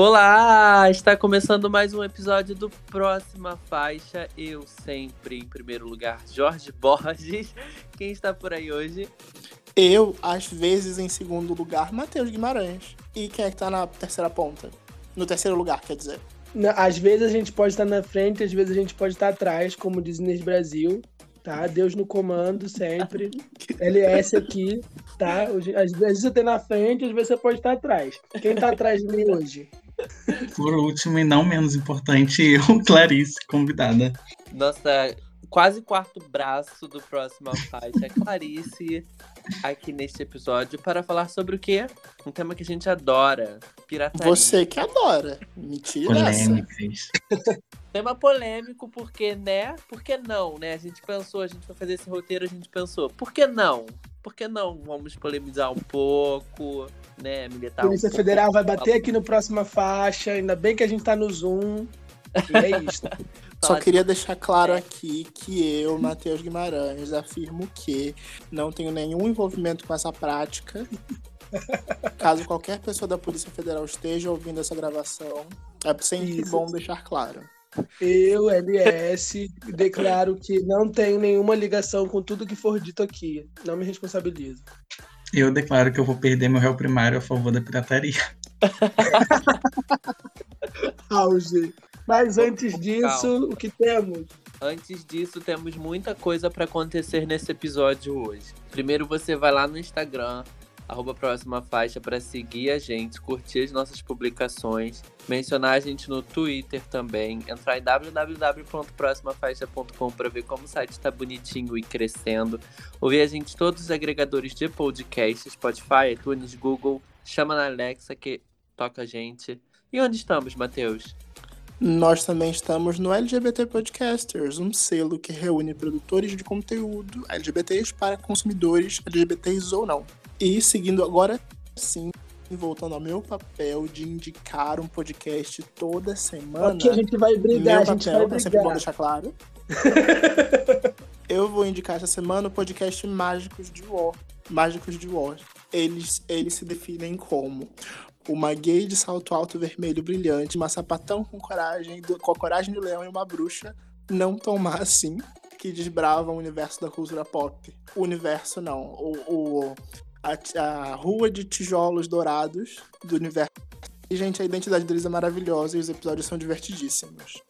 Olá! Está começando mais um episódio do Próxima Faixa. Eu sempre, em primeiro lugar, Jorge Borges. Quem está por aí hoje? Eu, às vezes, em segundo lugar, Matheus Guimarães. E quem é que tá na terceira ponta? No terceiro lugar, quer dizer. Às vezes a gente pode estar na frente, às vezes a gente pode estar atrás, como diz Inês Brasil tá? Deus no comando sempre. LS aqui, tá? Às vezes você tá na frente, às vezes você pode estar atrás. Quem tá atrás de mim hoje? Por último e não menos importante, eu, Clarice, convidada. Nossa, quase quarto braço do próximo faixa, Clarice, aqui neste episódio para falar sobre o quê? Um tema que a gente adora, pirataria. Você que adora. Mentira Polêmicas. Tema polêmico porque, né? Por que não, né? A gente pensou, a gente vai fazer esse roteiro, a gente pensou, por que não? Por que não vamos polemizar um pouco, né? Militar a Polícia um Federal vai bater aqui no próxima faixa, ainda bem que a gente tá no Zoom. E é isso. Só queria deixar claro aqui que eu, Matheus Guimarães, afirmo que não tenho nenhum envolvimento com essa prática. Caso qualquer pessoa da Polícia Federal esteja ouvindo essa gravação, é sempre Isso. bom deixar claro. Eu, LS, declaro que não tenho nenhuma ligação com tudo que for dito aqui. Não me responsabilizo. Eu declaro que eu vou perder meu réu primário a favor da pirataria. Auge. Mas antes disso, o que temos? Antes disso, temos muita coisa para acontecer nesse episódio hoje. Primeiro, você vai lá no Instagram, arroba próxima faixa, para seguir a gente, curtir as nossas publicações, mencionar a gente no Twitter também, entrar em www.proximafaixa.com para ver como o site está bonitinho e crescendo, ouvir a gente todos os agregadores de podcast, Spotify, iTunes, Google, chama na Alexa que toca a gente. E onde estamos, Matheus? Nós também estamos no LGBT Podcasters, um selo que reúne produtores de conteúdo LGBTs para consumidores LGBTs ou não. E seguindo agora, sim, voltando ao meu papel de indicar um podcast toda semana. Aqui a gente vai brigar, meu a gente vai brigar. É sempre bom deixar claro. Eu vou indicar essa semana o podcast Mágicos de War. Mágicos de War. Eles, eles se definem como uma gay de salto alto vermelho brilhante, uma sapatão com coragem, com a coragem do leão e uma bruxa, não tão má assim, que desbrava o universo da cultura pop. O universo não, o, o a, a rua de tijolos dourados do universo. E, gente, a identidade deles é maravilhosa e os episódios são divertidíssimos.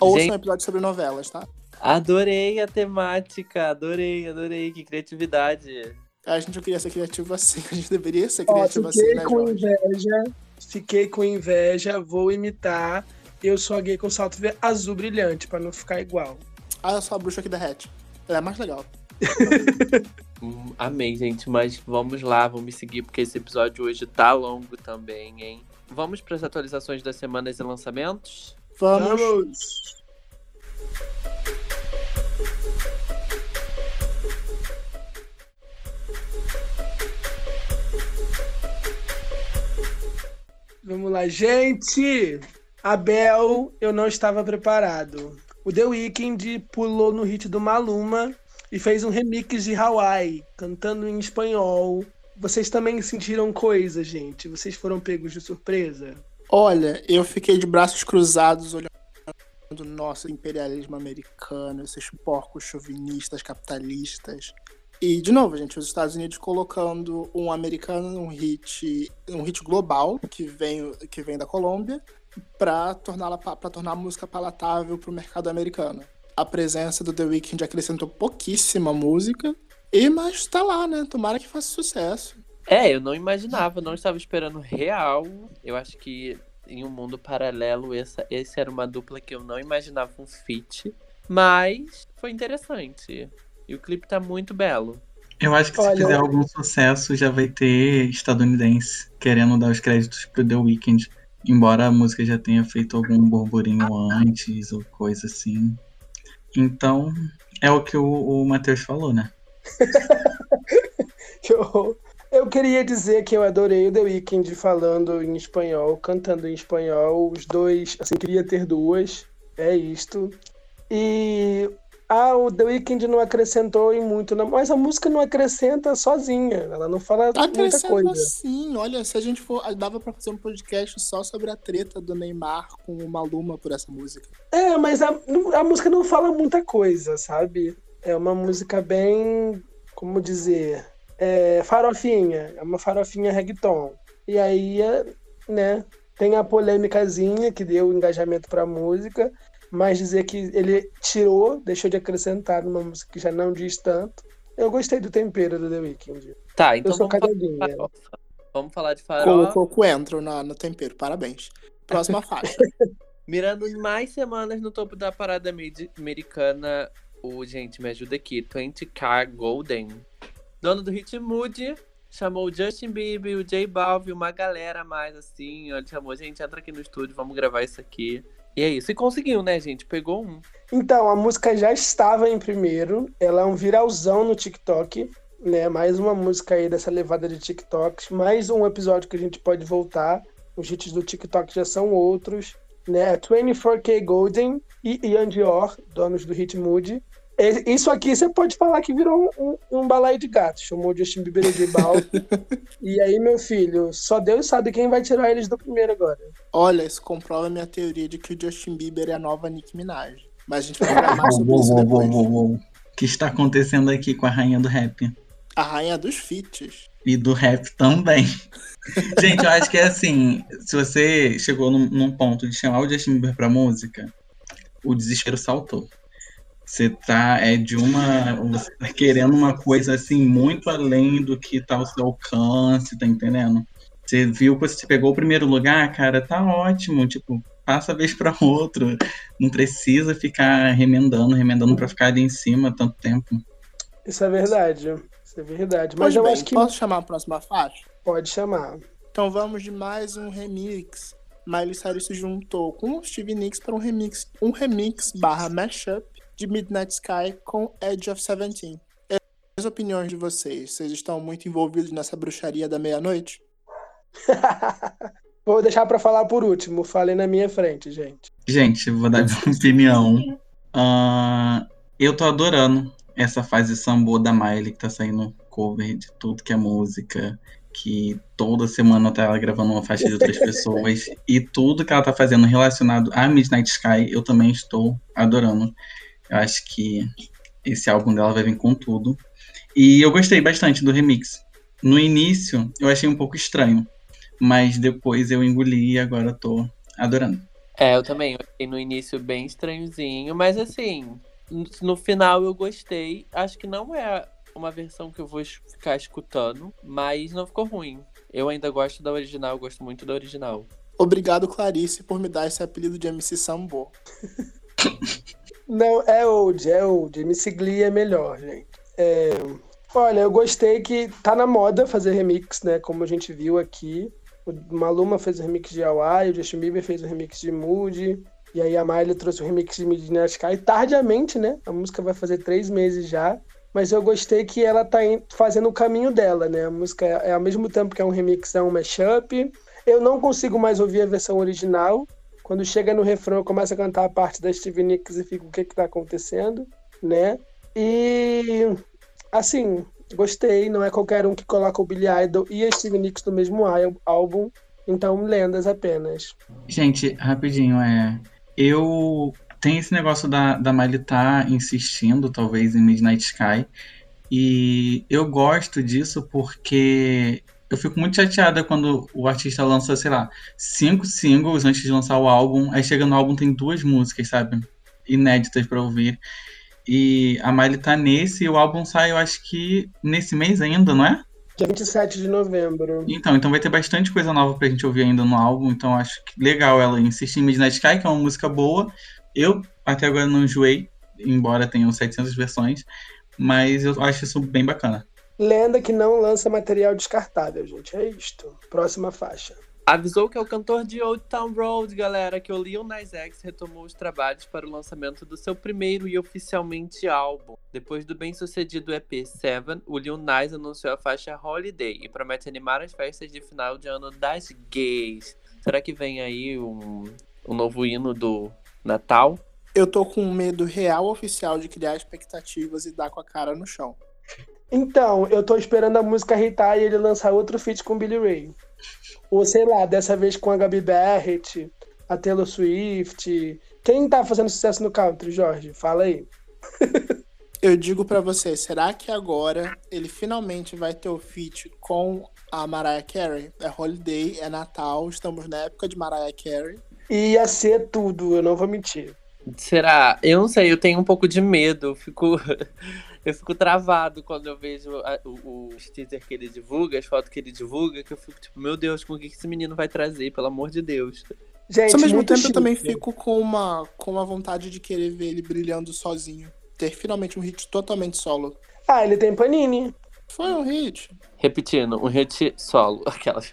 Ouçam episódios sobre novelas, tá? Adorei a temática, adorei, adorei, que criatividade. A gente não queria ser criativo assim, a gente deveria ser criativo Ó, assim, né, com inveja, fiquei com inveja, vou imitar. Eu sou a gay com salto azul brilhante, pra não ficar igual. Ah, eu sou a bruxa que derrete. Ela é mais legal. hum, amei, gente, mas vamos lá, vamos seguir, porque esse episódio hoje tá longo também, hein? Vamos para as atualizações das semanas e lançamentos? Vamos! vamos. Vamos lá, gente! Abel, eu não estava preparado. O The Weeknd pulou no hit do Maluma e fez um remix de Hawaii, cantando em espanhol. Vocês também sentiram coisa, gente? Vocês foram pegos de surpresa? Olha, eu fiquei de braços cruzados olhando o nosso imperialismo americano, esses porcos chauvinistas, capitalistas. E, de novo, gente, os Estados Unidos colocando um americano num hit, um hit global que vem, que vem da Colômbia para torná-la para tornar a música palatável para o mercado americano. A presença do The Weeknd acrescentou pouquíssima música, e mas tá lá, né? Tomara que faça sucesso. É, eu não imaginava, não estava esperando real. Eu acho que em um mundo paralelo essa esse era uma dupla que eu não imaginava um feat, mas foi interessante. E o clipe tá muito belo. Eu acho que Olha, se fizer algum sucesso, já vai ter estadunidense querendo dar os créditos pro The Weeknd. Embora a música já tenha feito algum burburinho antes ou coisa assim. Então, é o que o, o Matheus falou, né? eu, eu queria dizer que eu adorei o The Weeknd falando em espanhol, cantando em espanhol. Os dois, assim, queria ter duas. É isto. E ah, o The Weeknd não acrescentou em muito, não. mas a música não acrescenta sozinha, ela não fala muita coisa. assim. Olha, se a gente for. Dava pra fazer um podcast só sobre a treta do Neymar com o Maluma por essa música. É, mas a, a música não fala muita coisa, sabe? É uma música bem, como dizer, é, farofinha, é uma farofinha reggaeton. E aí, é, né, tem a polêmicazinha que deu engajamento pra música, mas dizer que ele tirou, deixou de acrescentar numa música que já não diz tanto. Eu gostei do tempero do The Weeknd. Tá, então Eu sou vamos falar, farofa. vamos falar de farofa. Colocou coentro na, no tempero. Parabéns. Próxima faixa. Mirando mais semanas no topo da parada americana, o gente me ajuda aqui, 20K Golden. Dono do Hit Mood chamou o Justin Bieber, o J Balvin, uma galera a mais assim. Ele chamou, gente, entra aqui no estúdio, vamos gravar isso aqui. E é isso. E conseguiu, né, gente? Pegou um. Então, a música já estava em primeiro, ela é um viralzão no TikTok, né? Mais uma música aí dessa levada de TikToks, mais um episódio que a gente pode voltar. Os hits do TikTok já são outros, né? 24K Golden e Ian Dior, donos do Hit Mood. E- Isso aqui você pode falar que virou um, um, um balaio de gato. Chamou o Justin Bieber de Balvin. e aí, meu filho, só Deus sabe quem vai tirar eles do primeiro agora. Olha, isso comprova a minha teoria de que o Justin Bieber é a nova Nicki Minaj. Mas a gente vai falar mais sobre isso depois. O que está acontecendo aqui com a rainha do rap? A rainha dos feats. E do rap também. Gente, eu acho que é assim, se você chegou num, num ponto de chamar o Justin Bieber pra música, o desespero saltou. Você tá é de uma. Você tá querendo uma coisa assim, muito além do que tá ao seu alcance, tá entendendo? Você viu que você pegou o primeiro lugar, cara, tá ótimo. Tipo, passa a vez pra outro. Não precisa ficar remendando, remendando pra ficar ali em cima tanto tempo. Isso é verdade. Isso é verdade. Mas Pois eu bem, acho que posso chamar a próxima faixa? pode chamar. Então vamos de mais um remix. Miley Cyrus se juntou com o Stevie Nicks para um remix, um remix barra mashup de Midnight Sky com Edge of Seventeen. As opiniões de vocês, vocês estão muito envolvidos nessa bruxaria da meia-noite? Vou deixar pra falar por último. Falei na minha frente, gente. Gente, vou dar minha opinião. Ah, eu tô adorando essa fase sambô da Miley, que tá saindo cover de tudo que é música, que toda semana tá ela gravando uma faixa de outras pessoas, e tudo que ela tá fazendo relacionado a Midnight Sky, eu também estou adorando. Eu acho que esse álbum dela vai vir com tudo. E eu gostei bastante do remix. No início, eu achei um pouco estranho, mas depois eu engoli e agora tô adorando. É, eu também. Eu achei no início bem estranhozinho, mas assim, no- final eu gostei. Acho que não é uma versão que eu vou ficar escutando, mas não ficou ruim. Eu ainda gosto da original, eu gosto muito da original. Obrigado, Clarice, por me dar esse apelido de MC Sambo. Não, é old, é old. MC Glee é melhor, gente. É, Olha, eu gostei que tá na moda fazer remix, né? Como a gente viu aqui. O Maluma fez o remix de Hawaii, o Justin Bieber fez o remix de Moody. E aí a Miley trouxe o remix de Midnight Sky tardiamente, né? A música vai fazer três meses já. Mas eu gostei que ela tá fazendo o caminho dela, né? A música é, é ao mesmo tempo que é um remix, é um mashup. Eu não consigo mais ouvir a versão original. Quando chega no refrão, eu começo a cantar a parte da Stevie Nicks e fico, o que que tá acontecendo, né? E, assim, gostei. Não é qualquer um que coloca o Billy Idol e a Stevie Nicks no mesmo álbum. Então, lendas apenas. Gente, rapidinho, é. Eu tenho esse negócio da, da Miley tá insistindo, talvez, em Midnight Sky. E eu gosto disso porque eu fico muito chateada quando o artista lança, sei lá, cinco singles antes de lançar o álbum. Aí chega no álbum tem duas músicas, sabe? Inéditas pra ouvir. E a Miley tá nesse e o álbum sai, eu acho que nesse mês ainda, não é? Dia 27 de novembro. Então, então vai ter bastante coisa nova pra gente ouvir ainda no álbum, então acho que legal ela insistir em Midnight Sky, que é uma música boa. Eu até agora não enjoei, embora tenham 700 versões, mas eu acho isso bem bacana. Lenda que não lança material descartável, gente. É isto. Próxima faixa. Avisou que é o cantor de Old Town Road, galera, que o Lil Nas X retomou os trabalhos para o lançamento do seu primeiro e oficialmente álbum. Depois do bem-sucedido EP Seven, o Lil Nas anunciou a faixa Holiday e promete animar as festas de final de ano das gays. Será que vem aí um, um novo hino do Natal? Eu tô com um medo real oficial de criar expectativas e dar com a cara no chão. Então, eu tô esperando a música hitar e ele lançar outro feat com Billy Ray. Ou sei lá, dessa vez com a Gabi Barrett, a Taylor Swift. Quem tá fazendo sucesso no country, Jorge? Fala aí. Eu digo pra você, será que agora ele finalmente vai ter o feat com a Mariah Carey? É Holiday, é Natal, estamos na época de Mariah Carey. Ia ser tudo, eu não vou mentir. Será? Eu não sei, eu tenho um pouco de medo. Eu fico, eu fico travado quando eu vejo a, o, o teaser que ele divulga, as fotos que ele divulga, que eu fico tipo, meu Deus, com o que esse menino vai trazer, pelo amor de Deus. Gente, Mas ao mesmo tempo eu chique. também fico com uma, com uma vontade de querer ver ele brilhando sozinho. Ter finalmente um hit totalmente solo. Ah, ele tem Panini. Foi um hit. Repetindo, um hit solo. Aquelas.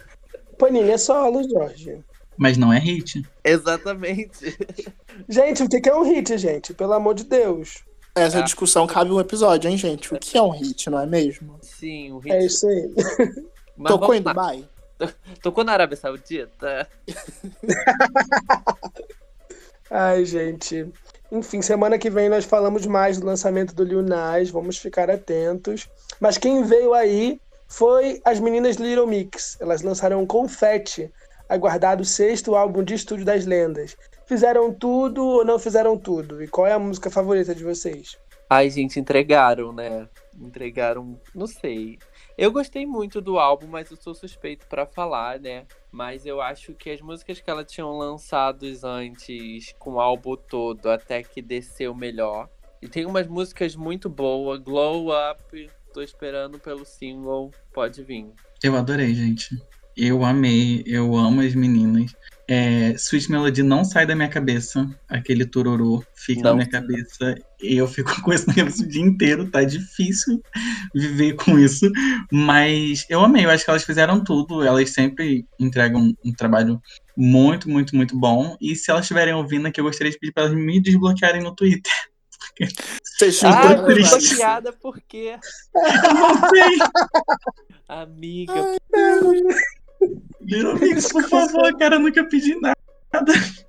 Panini é solo, Jorge. Mas não é hit. Exatamente. Gente, o que é um hit, gente? Pelo amor de Deus. Essa Ah. discussão cabe um episódio, hein, gente? O que é um hit, não é mesmo? Sim, um hit. É isso aí. Mas Tocou em. Dubai? Tocou na Arábia Saudita? Ai, gente. Enfim, semana que vem nós falamos mais do lançamento do Lil Nas, vamos ficar atentos. Mas quem veio aí foi as meninas Little Mix. Elas lançaram Confetti, aguardado o sexto álbum de estúdio das lendas. Fizeram tudo ou não fizeram tudo? E qual é a música favorita de vocês? Ai, gente, entregaram, né? Entregaram, não sei. Eu gostei muito do álbum, mas eu sou suspeito pra falar, né? Mas eu acho que as músicas que ela tinham lançados antes, com o álbum todo, até que desceu melhor. E tem umas músicas muito boas, Glow Up, tô esperando pelo single, pode vir. Eu adorei, gente. Eu amei, eu amo as meninas. É, Sweet Melody não sai da minha cabeça. Aquele tururu fica na Não. minha cabeça. E eu fico com isso na cabeça o dia inteiro. Tá difícil viver com isso. Mas eu amei, eu acho que elas fizeram tudo. Elas sempre entregam um trabalho muito, muito, muito bom. E se elas estiverem ouvindo aqui, eu gostaria de pedir para elas me desbloquearem no Twitter. Vocês Ah, bloqueada por quê? Eu não sei. Amiga, Little Mix, por favor, cara, eu nunca pedi nada.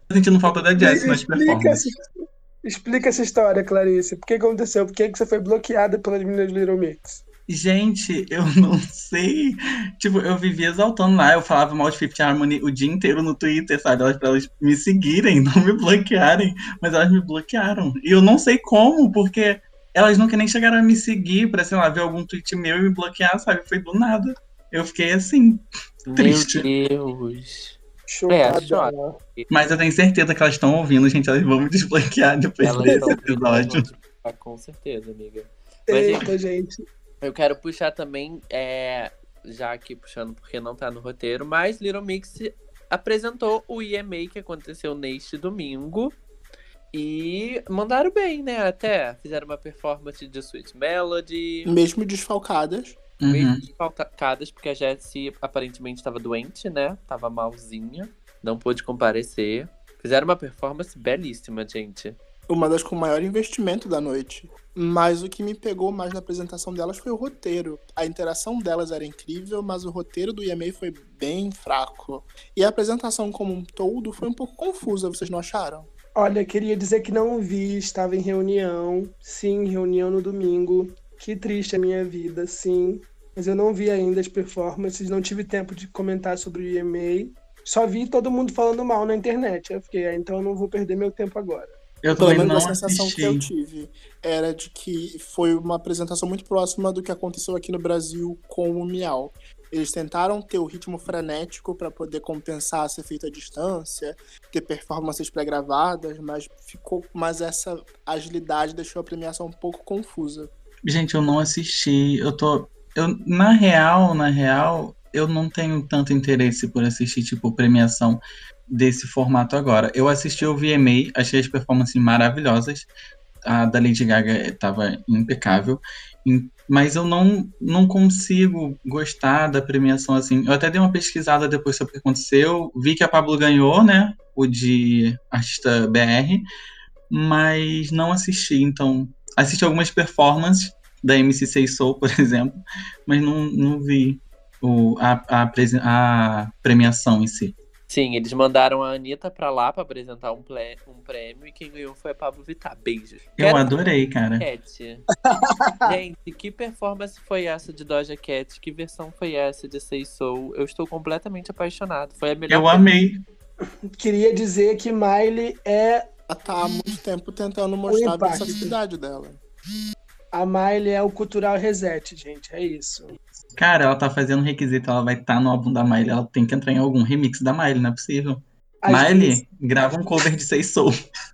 A gente não falta da Jess nas explica, performances. essa, explica essa história, Clarice. Por que aconteceu? Por que que você foi bloqueada pelas meninas Little Mix? Gente, eu não sei. Tipo, eu vivia exaltando lá. Eu falava mal de Fifth Harmony o dia inteiro no Twitter, sabe? Elas, pra elas me seguirem, não me bloquearem. Mas elas me bloquearam. E eu não sei como, porque elas nunca nem chegaram a me seguir pra, sei lá, ver algum tweet meu e me bloquear, sabe? Foi do nada. Eu fiquei assim. Triste. meu Deus. Chocada. chora. Mas eu tenho certeza que elas estão ouvindo, gente. Elas vão me desbloquear depois Elas desse episódio. Ah, com certeza, amiga. Mas, Eita, gente. Eu quero puxar também, é, já aqui puxando porque não tá no roteiro, mas Little Mix apresentou o EMA que aconteceu neste domingo. E mandaram bem, né? Até fizeram uma performance de Sweet Melody, Mesmo desfalcadas. Uhum. meio desfalcadas, porque a Jessie aparentemente estava doente, né? Tava malzinha, não pôde comparecer. Fizeram uma performance belíssima, gente. Uma das com maior investimento da noite. Mas o que me pegou mais na apresentação delas foi o roteiro. A interação delas era incrível, mas o roteiro do EMA foi bem fraco. E a apresentação como um todo foi um pouco confusa, vocês não acharam? Olha, queria dizer que não vi, estava em reunião. Sim, reunião no domingo. Que triste a minha vida, sim. Mas eu não vi ainda as performances, não tive tempo de comentar sobre o EMA. Só vi todo mundo falando mal na internet. Eu fiquei, ah, então eu não vou perder meu tempo agora. Eu Pelo também menos não a sensação que eu tive era de que foi uma apresentação muito próxima do que aconteceu aqui no Brasil com o Miau. Eles tentaram ter o ritmo frenético para poder compensar ser feito à distância, ter performances pré-gravadas, mas ficou, mas essa agilidade deixou a premiação um pouco confusa. Gente, eu não assisti. Eu tô. Eu, na real, na real, eu não tenho tanto interesse por assistir, tipo, premiação desse formato agora. Eu assisti o VMA, achei as performances maravilhosas. A da Lady Gaga estava impecável. Mas eu não, não consigo gostar da premiação assim. Eu até dei uma pesquisada depois sobre o que aconteceu. Vi que a Pablo ganhou, né? O de artista BR. Mas não assisti. Então, assisti algumas performances da MC6 Soul, por exemplo, mas não, não vi o, a, a, a premiação em si. Sim, eles mandaram a Anitta pra lá pra apresentar um, ple- um prêmio e quem ganhou foi a Pablo Vittar. Beijos. Eu Quero adorei, cara. Cat. Gente, que performance foi essa de Doja Cat? Que versão foi essa de Say Soul? Eu estou completamente apaixonado. Foi a melhor. Eu amei. Queria dizer que Miley é. Ela tá há muito tempo tentando mostrar a versatilidade dela. A Miley é o cultural reset, gente. É isso. Cara, ela tá fazendo requisito, ela vai estar no álbum da Miley, ela tem que entrar em algum remix da Miley, não é possível. As Miley, grava um cover de Say Soul.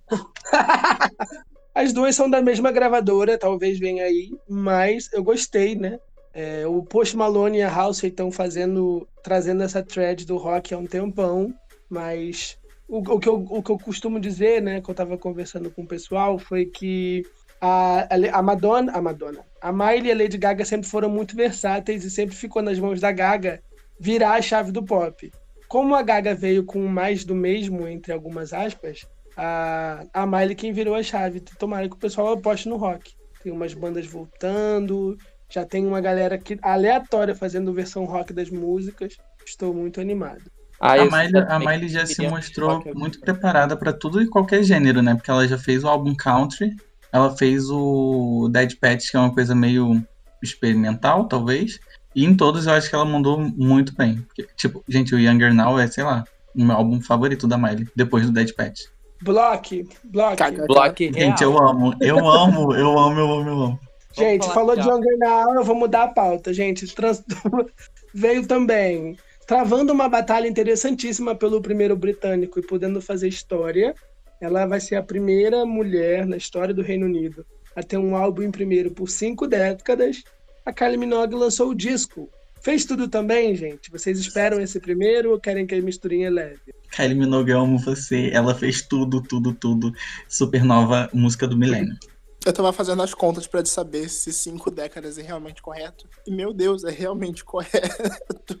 As duas são da mesma gravadora, talvez venha aí, mas eu gostei, né? É, o Post Malone e a House estão fazendo, trazendo essa thread do rock há um tempão, mas o, o que eu, o que eu costumo dizer, né, que eu tava conversando com o pessoal, foi que a, a Madonna, a Madonna, a Miley e a Lady Gaga sempre foram muito versáteis e sempre ficou nas mãos da Gaga virar a chave do pop. Como a Gaga veio com mais do mesmo, entre algumas aspas, a, a Miley quem virou a chave. Tomara que o pessoal aposte no rock. Tem umas bandas voltando, já tem uma galera que, aleatória fazendo versão rock das músicas. Estou muito animado. Ah, A Miley, a Miley já se mostrou muito preparada pra tudo e qualquer gênero, né? Porque ela já fez o álbum country, ela fez o Dead Pet, que é uma coisa meio experimental, talvez. E em todos eu acho que ela mandou muito bem. Porque, tipo, gente, o Younger Now é, sei lá, o meu álbum favorito da Miley, depois do Dead Pet. Block, block. Block real. Gente, eu amo, eu amo, eu amo, eu amo, eu amo. Gente, falou de. Younger Now, eu vou mudar a pauta, gente. Trans- Veio também travando uma batalha interessantíssima pelo primeiro britânico e podendo fazer história. Ela vai ser a primeira mulher na história do Reino Unido a ter um álbum em primeiro por cinco décadas. A Kylie Minogue lançou o disco. Fez tudo também, gente? Vocês esperam esse primeiro ou querem que a misturinha é leve? Kylie Minogue, eu amo você. Ela fez tudo, tudo, tudo. Supernova, música do milênio. Eu tava fazendo as contas pra saber se cinco décadas é realmente correto. E, meu Deus, é realmente correto.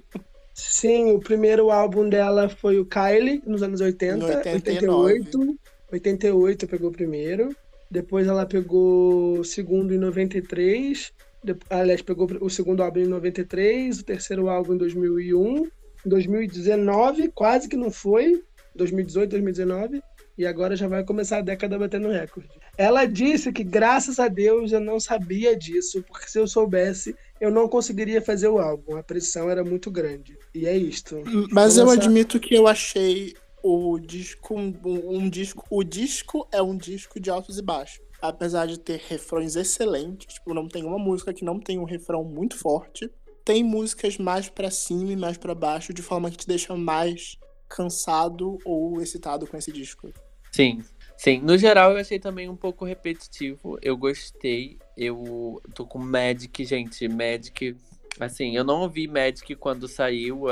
Sim, o primeiro álbum dela foi o Kylie, nos anos 80, No 89. 88. 88 pegou o primeiro. Depois ela pegou o segundo em 93. De- Aliás, pegou o segundo álbum em 93, o terceiro álbum em 2001. Em 2019, quase que não foi. 2018, 2019. E agora já vai começar a década batendo recorde. Ela disse que, graças a Deus, eu não sabia disso, porque se eu soubesse, eu não conseguiria fazer o álbum. A pressão era muito grande. E é isto. Mas eu admito que eu achei o disco um, um disco. O disco é um disco de altos e baixos. Apesar de ter refrões excelentes, tipo, não tem uma música que não tem um refrão muito forte. Tem músicas mais pra cima e mais pra baixo, de forma que te deixa mais cansado ou excitado com esse disco. Sim, sim. No geral, eu achei também um pouco repetitivo. Eu gostei. Eu tô com Magic, gente. Magic. Assim, eu não ouvi Magic quando saiu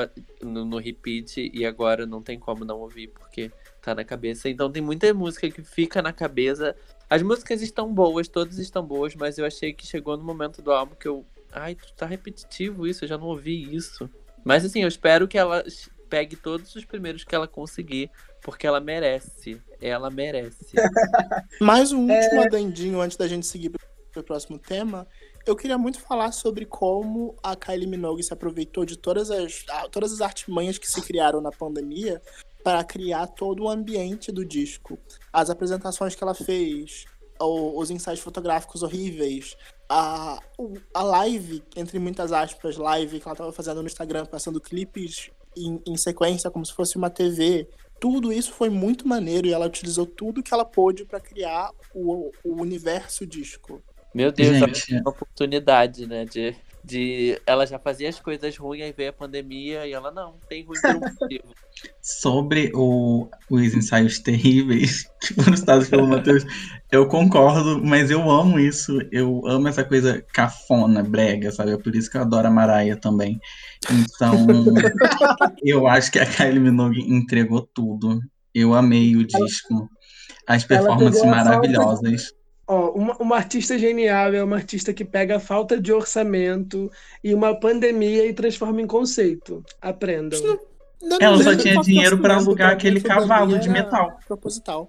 no, no repeat e agora não tem como não ouvir porque tá na cabeça. Então tem muita música que fica na cabeça. As músicas estão boas, todas estão boas, mas eu achei que chegou no momento do álbum que eu. Ai, tá repetitivo isso, eu já não ouvi isso. Mas assim, eu espero que ela pegue todos os primeiros que ela conseguir, porque ela merece. Ela merece. Mais um último adendinho antes da gente seguir pro próximo tema. Eu queria muito falar sobre como a Kylie Minogue se aproveitou de todas as, todas as artimanhas que se criaram na pandemia para criar todo o ambiente do disco. As apresentações que ela fez, o- os ensaios fotográficos horríveis, a, o- a live, entre muitas aspas, live que ela estava fazendo no Instagram, passando clipes em, em sequência, como se fosse uma TV. Tudo isso foi muito maneiro e ela utilizou tudo que ela pôde para criar o, o universo disco. Meu Deus, ela Gente, teve uma oportunidade, né? De, de. Ela já fazia as coisas ruins, aí veio a pandemia e ela não, tem ruim por um motivo. sobre o, os ensaios terríveis que foram citados pelo Matheus, eu concordo, mas eu amo isso. Eu amo essa coisa cafona, brega, sabe? É por isso que eu adoro a Maraia também. Então, eu acho que a Kylie Minogue entregou tudo. Eu amei o disco. As performances maravilhosas. Ó, uma, uma artista genial é uma artista que pega a falta de orçamento e uma pandemia e transforma em conceito. Aprendam. Não- Ela não só é tinha dinheiro orçamento, alugar aquele cavalo de metal. Proposital.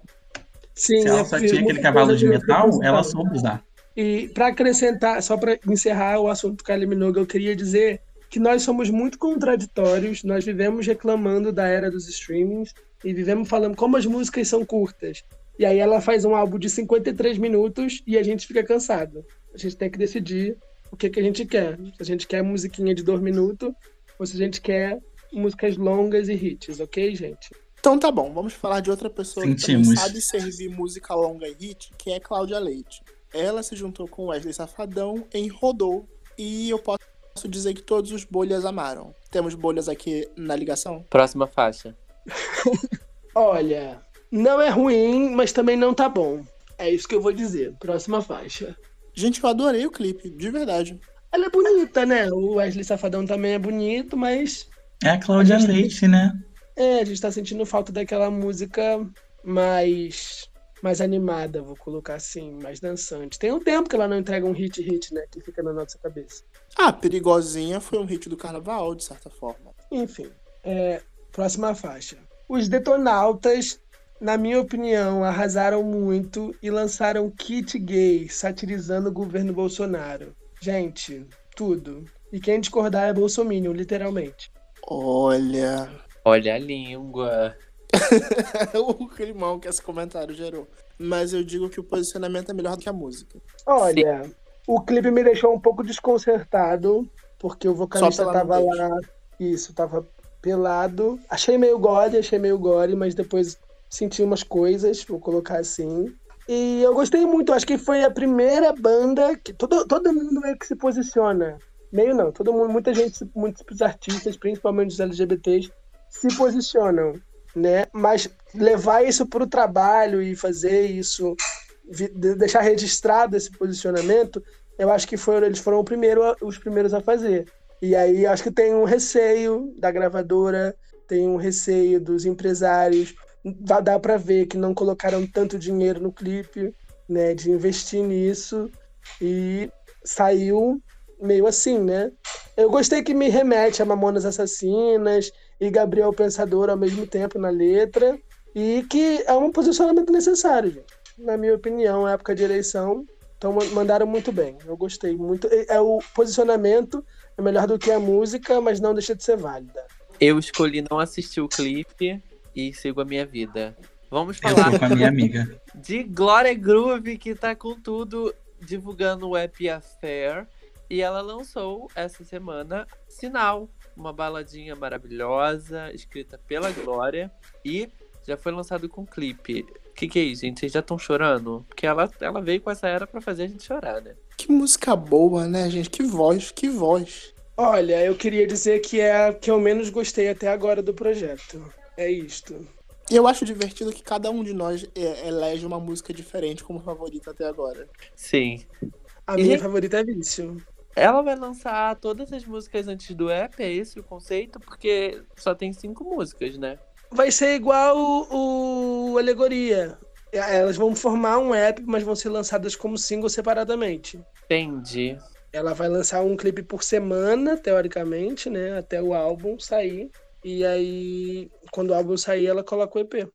Sim, Se ela é só tinha aquele cavalo de metal, ela soube usar. E para acrescentar, só para encerrar o assunto Kylie Minogue, eu queria dizer que nós somos muito contraditórios, nós vivemos reclamando da era dos streamings e vivemos falando como as músicas são curtas. E aí ela faz um álbum de 53 minutos e a gente fica cansado. A gente tem que decidir o que, que a gente quer. Se a gente quer musiquinha de dois minutos ou se a gente quer músicas longas e hits, ok, gente? Então tá bom, vamos falar de outra pessoa Sentimos. que sabe servir música longa e hit, que é Cláudia Leite. Ela se juntou com Wesley Safadão em Rodou e eu posso dizer que todos os bolhas amaram. Temos bolhas aqui na ligação? Próxima faixa. Olha, não é ruim, mas também não tá bom. É isso que eu vou dizer. Próxima faixa. Gente, eu adorei o clipe, de verdade. Ela é bonita, né? O Wesley Safadão também é bonito, mas É a Cláudia A gente- Leite, né? é, a gente tá sentindo falta daquela música mais mais animada, vou colocar assim, mais dançante. Tem um tempo que ela não entrega um hit hit, né, que fica na nossa cabeça. Ah, Perigosinha foi um hit do carnaval, de certa forma. Enfim, é, próxima faixa. Os Detonautas, na minha opinião, arrasaram muito e lançaram Kit Gay, satirizando o governo Bolsonaro. Gente, tudo. E quem discordar é bolsominion, literalmente. Olha. Olha a língua. o climão que esse comentário gerou. Mas eu digo que o posicionamento é melhor do que a música. Olha, o clipe me deixou um pouco desconcertado, porque o vocalista tava nudez. lá, isso, tava pelado. Achei meio gore, achei meio gore, mas depois senti umas coisas, vou colocar assim. E eu gostei muito, acho que foi a primeira banda que todo, todo mundo meio que se posiciona. Meio não, todo mundo, muita gente, muitos artistas, principalmente os LGBTs, se posicionam, né? Mas levar isso para o trabalho e fazer isso deixar registrado esse posicionamento, eu acho que foram, eles foram primeiro os primeiros a fazer. E aí acho que tem um receio da gravadora, tem um receio dos empresários. Dá, para ver que não colocaram tanto dinheiro no clipe, né, de investir nisso e saiu meio assim, né? Eu gostei que me remete a Mamonas Assassinas e Gabriel Pensador ao mesmo tempo na letra e que é um posicionamento necessário, gente na minha opinião, na época de eleição. Então ma- mandaram muito bem. Eu gostei muito. É é o posicionamento é melhor do que a música, mas não deixa de ser válida. Eu escolhi não assistir o clipe e sigo a minha vida. Vamos Eu falar tô com a minha amiga. de Glória Groove, que tá com tudo divulgando o app Affair. E ela lançou essa semana Sinal, uma baladinha maravilhosa, escrita pela Glória. E já foi lançado com clipe. O que, que é isso, gente? Vocês já estão chorando? Porque ela, ela veio com essa era pra fazer a gente chorar, né? Que música boa, né, gente? Que voz, que voz. Olha, eu queria dizer que é a que eu menos gostei até agora do projeto. É isto. E eu acho divertido que cada um de nós é, elege uma música diferente como favorita até agora. Sim. A E- minha favorita é Vício. Ela vai lançar todas as músicas antes do app, é esse o conceito? Porque só tem cinco músicas, né? Vai ser igual o, o Alegoria. Elas vão formar um app, mas vão ser lançadas como single separadamente. Entendi. Ela vai lançar um clipe por semana, teoricamente, né? Até o álbum sair. E aí, quando o álbum sair, ela coloca o EP.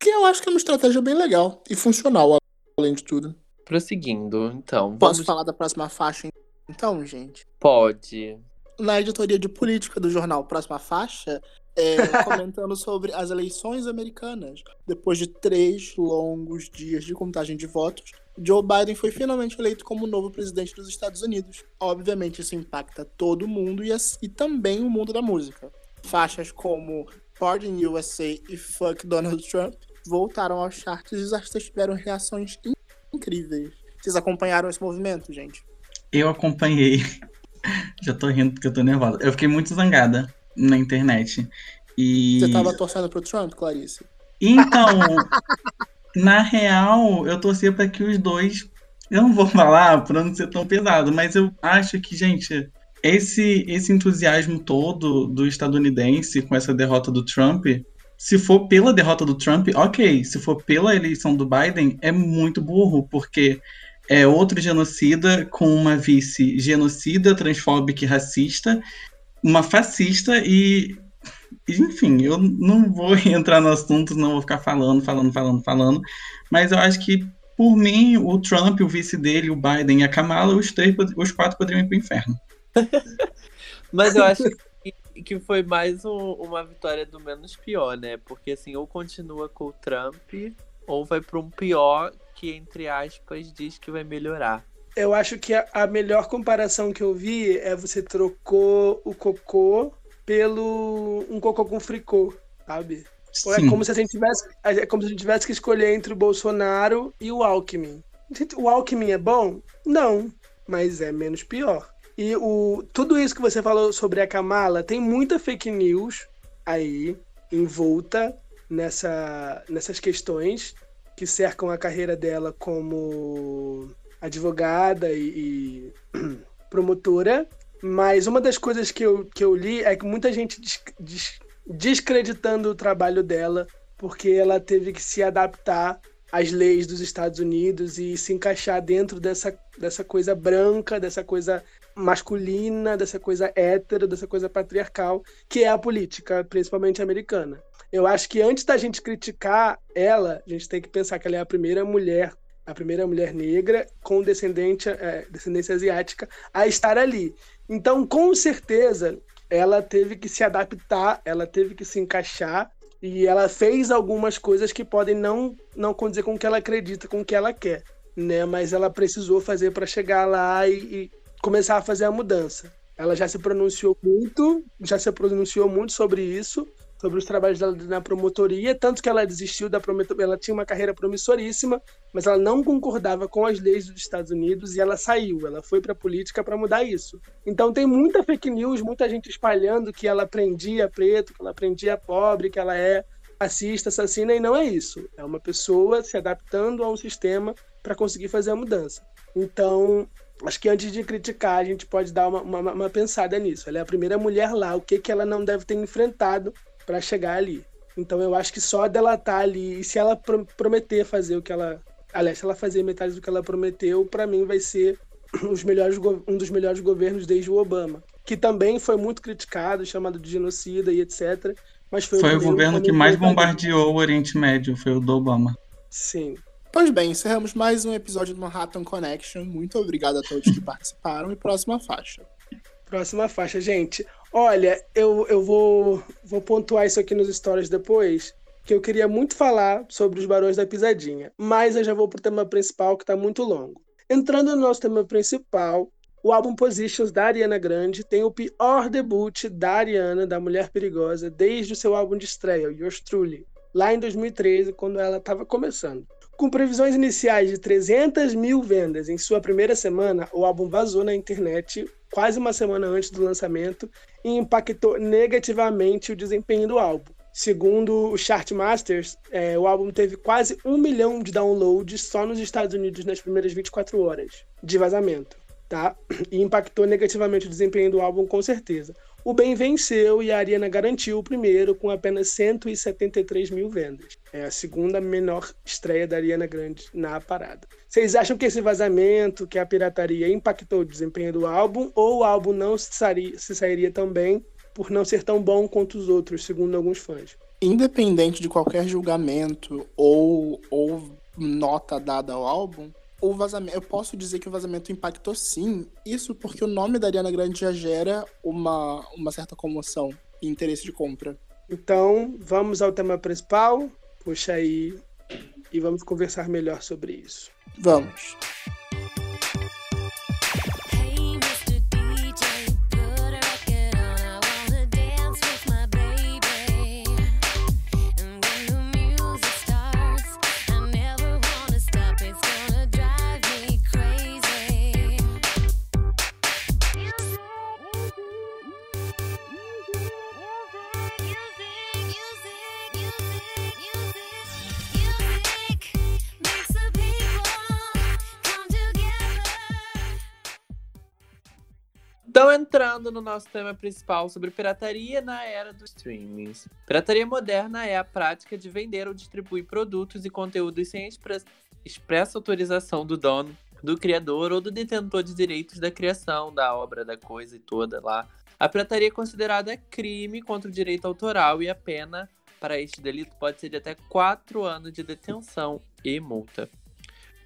Que eu acho que é uma estratégia bem legal e funcional, além de tudo. Prosseguindo, então. Posso Vamos... falar da próxima faixa, então, gente? Pode. Na editoria de política do jornal Próxima Faixa, é, comentando sobre as eleições americanas. Depois de três longos dias de contagem de votos, Joe Biden foi finalmente eleito como novo presidente dos Estados Unidos. Obviamente, isso impacta todo mundo e, as- e também o mundo da música. Faixas como Pardon USA e Fuck Donald Trump voltaram aos charts e os artistas tiveram reações in- incríveis. Vocês acompanharam esse movimento, gente? Eu acompanhei. Já tô rindo porque eu tô nervosa. Eu fiquei muito zangada na internet. E. Você tava torcendo pro Trump, Clarice? Então, na real, eu torcia para que os dois. Eu não vou falar para não ser tão pesado, mas eu acho que, gente, esse, esse entusiasmo todo do estadunidense com essa derrota do Trump, se for pela derrota do Trump, ok. Se for pela eleição do Biden, é muito burro, porque é outro genocida com uma vice genocida, transfóbica e racista, uma fascista e enfim, eu não vou entrar no assunto, não vou ficar falando, falando, falando, falando. Mas eu acho que, por mim, o Trump, o vice dele, o Biden e a Kamala, os três, os quatro poderiam ir pro inferno. Mas eu acho que, que foi mais um- uma vitória do menos pior, né? Porque assim, ou continua com o Trump, ou vai para um pior que, entre aspas, diz que vai melhorar. Eu acho que a, a melhor comparação que eu vi é você trocou o cocô pelo um cocô com fricô, sabe? Ou É como se a gente tivesse, é como se a gente tivesse que escolher entre o Bolsonaro e o Alckmin. O Alckmin é bom? Não, mas é menos pior. E o, tudo isso que você falou sobre a Kamala, tem muita fake news aí envolta nessa, nessas questões que cercam a carreira dela como advogada e, e promotora. Mas uma das coisas que eu, que eu li é que muita gente des- des- descreditando o trabalho dela porque ela teve que se adaptar às leis dos Estados Unidos e se encaixar dentro dessa, dessa coisa branca, dessa coisa masculina, dessa coisa hétero, dessa coisa patriarcal, que é a política, principalmente americana. Eu acho que antes da gente criticar ela, a gente tem que pensar que ela é a primeira mulher, a primeira mulher negra com descendente, é, descendência asiática a estar ali. Então, com certeza, ela teve que se adaptar, ela teve que se encaixar e ela fez algumas coisas que podem não não condizer com o que ela acredita, com o que ela quer, né? Mas ela precisou fazer para chegar lá e, e começar a fazer a mudança. Ela já se pronunciou muito, já se pronunciou muito sobre isso, sobre os trabalhos dela na promotoria, tanto que ela desistiu da promotoria, ela tinha uma carreira promissoríssima, mas ela não concordava com as leis dos Estados Unidos e ela saiu, ela foi para a política para mudar isso. Então tem muita fake news, muita gente espalhando que ela prendia preto, que ela prendia pobre, que ela é racista, assassina, e não é isso. É uma pessoa se adaptando a um sistema para conseguir fazer a mudança. Então, acho que antes de criticar, a gente pode dar uma, uma, uma pensada nisso. Ela é a primeira mulher lá, o que, que ela não deve ter enfrentado para chegar ali. Então eu acho que só dela estar ali, e se ela pro- prometer fazer o que ela. Aliás, se ela fazer metade do que ela prometeu, para mim vai ser os melhores, um dos melhores governos desde o Obama. Que também foi muito criticado, chamado de genocida e etc. Mas foi, Foi o governo que mais bombardeou o Oriente Médio, foi o do Obama. Sim. Pois bem, encerramos mais um episódio do Manhattan Connection. Muito obrigado a todos que participaram e próxima faixa. Próxima faixa, gente. Olha, eu, eu vou, vou pontuar isso aqui nos stories depois, que eu queria muito falar sobre os Barões da Pisadinha, mas eu já vou pro tema principal, que tá muito longo. Entrando no nosso tema principal, o álbum Positions da Ariana Grande tem o pior debut da Ariana, da Mulher Perigosa, desde o seu álbum de estreia, Yours Truly, lá em 2013, quando ela estava começando. Com previsões iniciais de 300 mil vendas em sua primeira semana, o álbum vazou na internet quase uma semana antes do lançamento e impactou negativamente o desempenho do álbum. Segundo o Chartmasters, é, o álbum teve quase um milhão de downloads só nos Estados Unidos nas primeiras 24 horas de vazamento, tá? E impactou negativamente o desempenho do álbum com certeza. O bem venceu e a Ariana garantiu o primeiro com apenas 173 mil vendas. É a segunda menor estreia da Ariana Grande na parada. Vocês acham que esse vazamento, que a pirataria impactou o desempenho do álbum ou o álbum não se sairia, se sairia tão bem por não ser tão bom quanto os outros, segundo alguns fãs? Independente de qualquer julgamento ou, ou nota dada ao álbum, o vazamento, eu posso dizer que o vazamento impactou sim. Isso porque o nome da Ariana Grande já gera uma, uma certa comoção e interesse de compra. Então, vamos ao tema principal. Puxa aí e vamos conversar melhor sobre isso. Vamos. Entrando no nosso tema principal sobre pirataria na era dos streamings. Pirataria moderna é a prática de vender ou distribuir produtos e conteúdos sem expre- expressa autorização do dono, do criador ou do detentor de direitos da criação, da obra, da coisa e toda lá. A pirataria é considerada crime contra o direito autoral e a pena para este delito pode ser de até 4 anos de detenção e multa.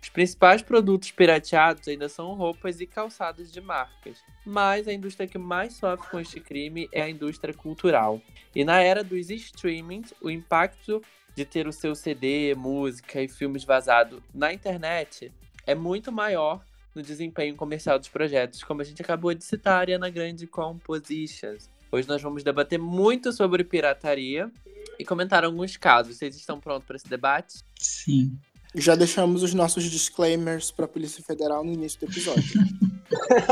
Os principais produtos pirateados ainda são roupas e calçados de marcas, mas a indústria que mais sofre com este crime é a indústria cultural. E na era dos streamings, o impacto de ter o seu CD, música e filmes vazado na internet é muito maior no desempenho comercial dos projetos, como a gente acabou de citar a Ariana Grande Compositions. Hoje nós vamos debater muito sobre pirataria e comentar alguns casos. Vocês estão prontos para esse debate? Sim. Já deixamos os nossos disclaimers para a Polícia Federal no início do episódio.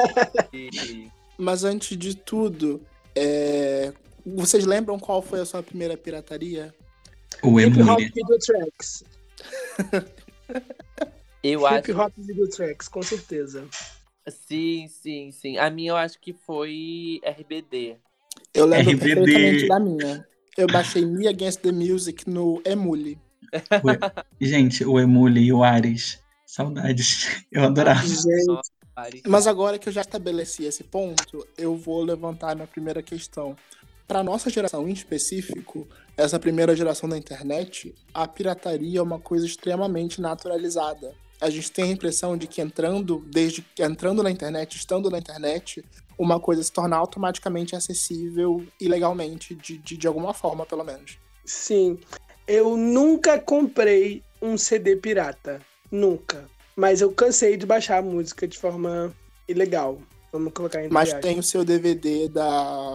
Mas antes de tudo, é, vocês lembram qual foi a sua primeira pirataria? O Hip Hop Emule. Video Tracks. Eu Hip acho. Hop Video Tracks, com certeza. Sim, sim, sim. A minha eu acho que foi RBD. Eu lembro RBD. perfeitamente da minha. Eu baixei Me Against the Music no Emule. Gente, o Emule e o Ares. Saudades. Eu adorava. Gente. Mas agora que eu já estabeleci esse ponto, eu vou levantar minha primeira questão. Para nossa geração em específico, essa primeira geração da internet, a pirataria é uma coisa extremamente naturalizada. A gente tem a impressão de que entrando, desde que entrando na internet, estando na internet, uma coisa se torna automaticamente acessível ilegalmente, de, de, de alguma forma, pelo menos. sim. Eu nunca comprei um CD pirata. Nunca. Mas eu cansei de baixar a música de forma ilegal. Vamos colocar entre Mas aspas. tem o seu DVD da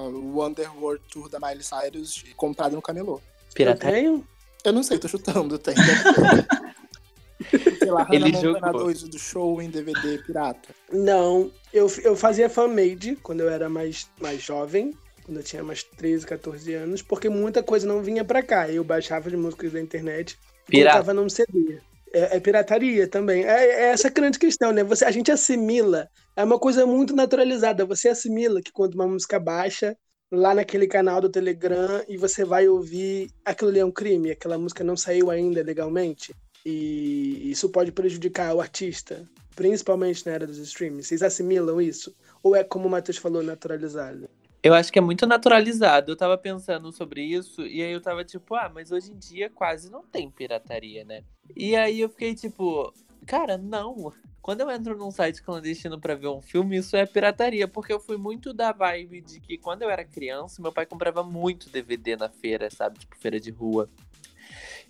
Wonderworld Tour da Miley Cyrus comprado no camelô. Eu Pirataria. tenho? Eu não sei, tô chutando, tem. Sei lá, Ele Hannah Montana jogou. 2 do show em DVD pirata. Não. Eu, eu fazia fanmade quando eu era mais, mais jovem. Quando eu tinha mais 13, 14 anos. Porque muita coisa não vinha pra cá. Eu baixava as músicas da internet e Pirata. colocava num CD. É, é pirataria também. É, é essa grande questão, né? Você, a gente assimila. É uma coisa muito naturalizada. Você assimila que quando uma música baixa, lá naquele canal do Telegram, e você vai ouvir aquilo ali é um crime, aquela música não saiu ainda legalmente. E isso pode prejudicar o artista, principalmente na era dos streams. Vocês assimilam isso? Ou é como o Matheus falou, naturalizado? Eu acho que é muito naturalizado. Eu tava pensando sobre isso e aí eu tava tipo, ah, mas hoje em dia quase não tem pirataria, né? E aí eu fiquei tipo, cara, não. Quando eu entro num site clandestino pra ver um filme, isso é pirataria, porque eu fui muito da vibe de que quando eu era criança, meu pai comprava muito DVD na feira, sabe? Tipo, feira de rua.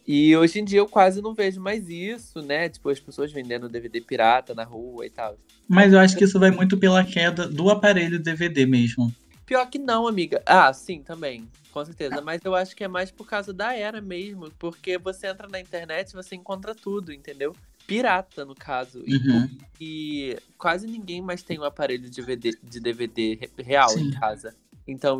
E hoje em dia eu quase não vejo mais isso, né? Tipo, as pessoas vendendo DVD pirata na rua e tal. Mas eu acho que isso vai muito pela queda do aparelho DVD mesmo. Pior que não, amiga. Ah, sim, também. Com certeza. Mas eu acho que é mais por causa da era mesmo. Porque você entra na internet e você encontra tudo, entendeu? Pirata, no caso. E- Uhum. E, quase ninguém mais tem um aparelho de DVD, de DVD re- real em Sim. casa. Então,